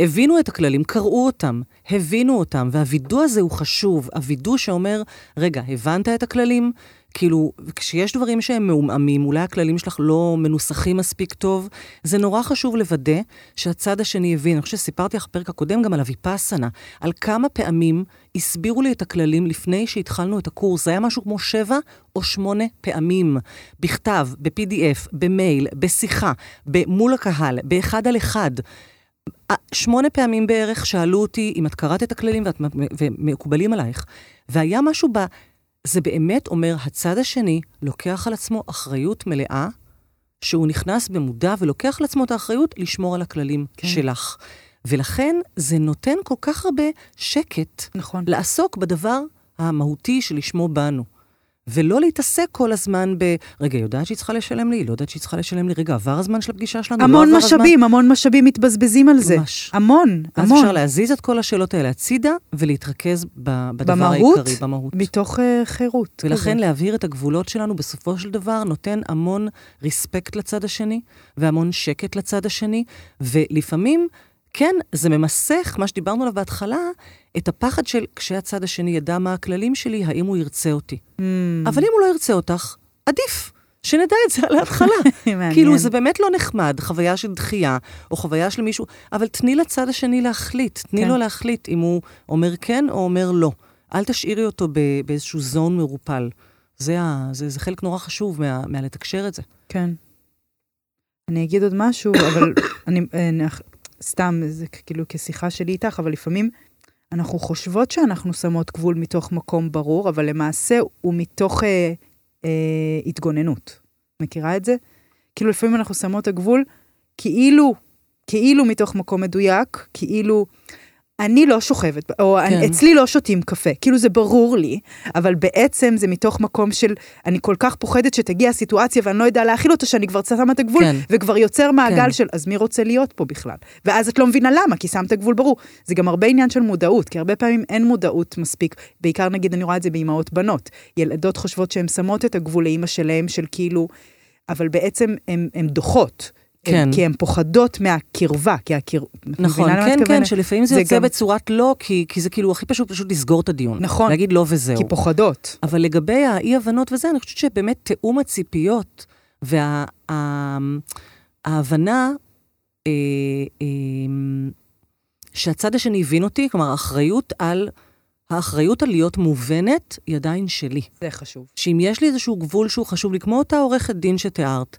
הבינו את הכללים, קראו אותם, הבינו אותם, והווידוא הזה הוא חשוב. הווידוא שאומר, רגע, הבנת את הכללים? כאילו, כשיש דברים שהם מעומעמים, אולי הכללים שלך לא מנוסחים מספיק טוב, זה נורא חשוב לוודא שהצד השני הבין. אני חושבת שסיפרתי לך בפרק הקודם גם על אביפסנה, על כמה פעמים הסבירו לי את הכללים לפני שהתחלנו את הקורס. זה היה משהו כמו שבע או שמונה פעמים, בכתב, ב-PDF, במייל, בשיחה, מול הקהל, באחד על אחד. שמונה פעמים בערך שאלו אותי אם את קראת את הכללים ואת, ומקובלים עלייך. והיה משהו ב... זה באמת אומר, הצד השני לוקח על עצמו אחריות מלאה, שהוא נכנס במודע ולוקח על עצמו את האחריות לשמור על הכללים כן. שלך. ולכן זה נותן כל כך הרבה שקט נכון. לעסוק בדבר המהותי שלשמו באנו. ולא להתעסק כל הזמן ב... רגע, היא יודעת שהיא צריכה לשלם לי? היא לא יודעת שהיא צריכה לשלם לי? רגע, עבר הזמן של הפגישה שלנו? לא המון לא משאבים, הזמן? המון משאבים מתבזבזים על זה. ממש. המון, אז המון. אז אפשר להזיז את כל השאלות האלה הצידה ולהתרכז ב... בדבר במהות, העיקרי, במהות. מתוך uh, חירות. ולכן כזה. להבהיר את הגבולות שלנו בסופו של דבר נותן המון ריספקט לצד השני, והמון שקט לצד השני, ולפעמים... כן, זה ממסך, מה שדיברנו עליו בהתחלה, את הפחד של כשהצד השני ידע מה הכללים שלי, האם הוא ירצה אותי. Mm. אבל אם הוא לא ירצה אותך, עדיף. שנדע את זה על ההתחלה. כאילו, זה באמת לא נחמד, חוויה של דחייה, או חוויה של מישהו, אבל תני לצד השני להחליט, תני כן. לו להחליט אם הוא אומר כן או אומר לא. אל תשאירי אותו באיזשהו זון מרופל. זה, ה, זה, זה חלק נורא חשוב מה, מהלתקשר את זה. כן. אני אגיד עוד משהו, אבל אני, אני, סתם, זה כאילו כשיחה שלי איתך, אבל לפעמים אנחנו חושבות שאנחנו שמות גבול מתוך מקום ברור, אבל למעשה הוא מתוך אה, אה, התגוננות. מכירה את זה? כאילו לפעמים אנחנו שמות הגבול כאילו, כאילו מתוך מקום מדויק, כאילו... אני לא שוכבת, או כן. אני, אצלי לא שותים קפה, כאילו זה ברור לי, אבל בעצם זה מתוך מקום של, אני כל כך פוחדת שתגיע הסיטואציה ואני לא יודע להכיל אותה, שאני כבר שמה את הגבול, כן. וכבר יוצר מעגל כן. של, אז מי רוצה להיות פה בכלל? ואז את לא מבינה למה, כי שמת גבול ברור. זה גם הרבה עניין של מודעות, כי הרבה פעמים אין מודעות מספיק, בעיקר נגיד אני רואה את זה באימהות בנות. ילדות חושבות שהן שמות את הגבול לאימא שלהן, של כאילו, אבל בעצם הן דוחות. כן. כי הן פוחדות מהקרבה, כי הקרבה... נכון, כן, כן, שלפעמים זה, זה יוצא גם... בצורת לא, כי, כי זה כאילו הכי פשוט פשוט לסגור את הדיון. נכון. להגיד לא וזהו. כי פוחדות. אבל לגבי האי-הבנות וזה, אני חושבת שבאמת תיאום הציפיות וההבנה אה, אה, שהצד השני הבין אותי, כלומר, האחריות על... האחריות על להיות מובנת היא עדיין שלי. זה חשוב. שאם יש לי איזשהו גבול שהוא חשוב לי, כמו אותה עורכת דין שתיארת,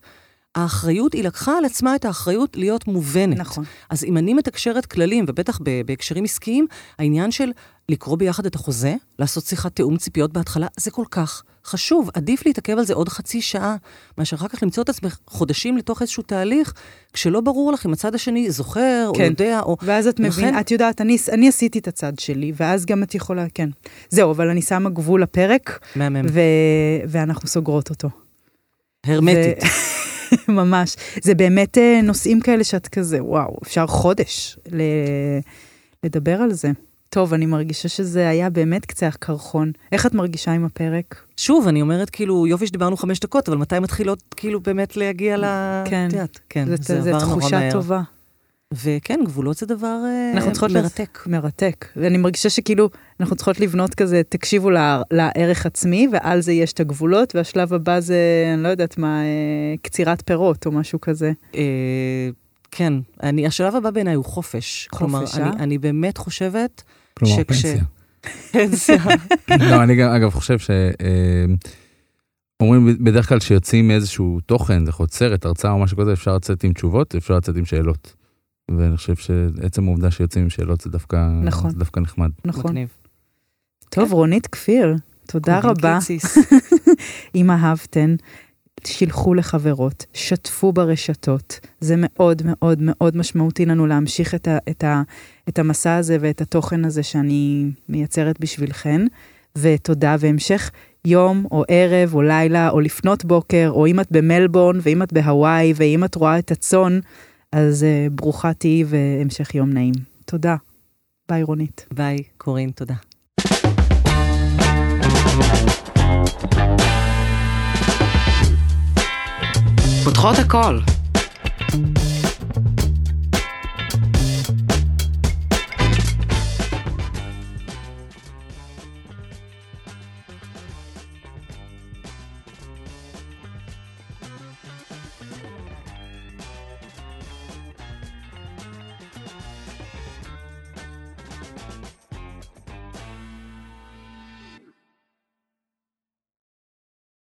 האחריות, היא לקחה על עצמה את האחריות להיות מובנת. נכון. אז אם אני מתקשרת כללים, ובטח בהקשרים עסקיים, העניין של לקרוא ביחד את החוזה, לעשות שיחת תיאום ציפיות בהתחלה, זה כל כך חשוב. עדיף להתעכב על זה עוד חצי שעה, מאשר אחר כך למצוא את עצמך חודשים לתוך איזשהו תהליך, כשלא ברור לך אם הצד השני זוכר, כן. או יודע, או... ואז את מבינה, את יודעת, אני, אני עשיתי את הצד שלי, ואז גם את יכולה, כן. זהו, אבל אני שמה גבול לפרק, מהמם. ו... ואנחנו סוגרות אותו. הרמטית. ו... ממש. זה באמת אה, נושאים כאלה שאת כזה, וואו, אפשר חודש ל... לדבר על זה. טוב, אני מרגישה שזה היה באמת קצה הקרחון. איך את מרגישה עם הפרק? שוב, אני אומרת, כאילו, יופי שדיברנו חמש דקות, אבל מתי מתחילות, כאילו, באמת להגיע ל... כן, תיאת, כן, זה, זה, זה תחושה טובה. וכן, גבולות זה דבר אנחנו צריכות מרתק. לס... מרתק. ואני מרגישה שכאילו, אנחנו צריכות לבנות כזה, תקשיבו לה, לערך עצמי, ועל זה יש את הגבולות, והשלב הבא זה, אני לא יודעת מה, אה, קצירת פירות או משהו כזה. אה, כן, אני, השלב הבא בעיניי הוא חופש. חופש, כלומר, אה? אני, אני באמת חושבת כלומר, שכש... פנסיה. פנסיה. לא, אני גם, אגב, חושב ש... אה, אומרים בדרך כלל שיוצאים מאיזשהו תוכן, זה יכול להיות סרט, הרצאה או משהו כזה, אפשר לצאת עם תשובות, אפשר לצאת עם שאלות. ואני חושב שעצם העובדה שיוצאים עם שאלות זה דווקא, נכון. זה דווקא נחמד. נכון. מגניב. טוב, כן. רונית כפיר, תודה רבה. אם אהבתן, שילחו לחברות, שתפו ברשתות. זה מאוד מאוד מאוד משמעותי לנו להמשיך את, ה, את, ה, את המסע הזה ואת התוכן הזה שאני מייצרת בשבילכן. ותודה, והמשך יום או ערב או לילה או לפנות בוקר, או אם את במלבורן ואם את בהוואי ואם את רואה את הצאן. אז uh, ברוכה תהיי והמשך יום נעים. תודה. ביי רונית. ביי קורין, תודה. פותחות הכל.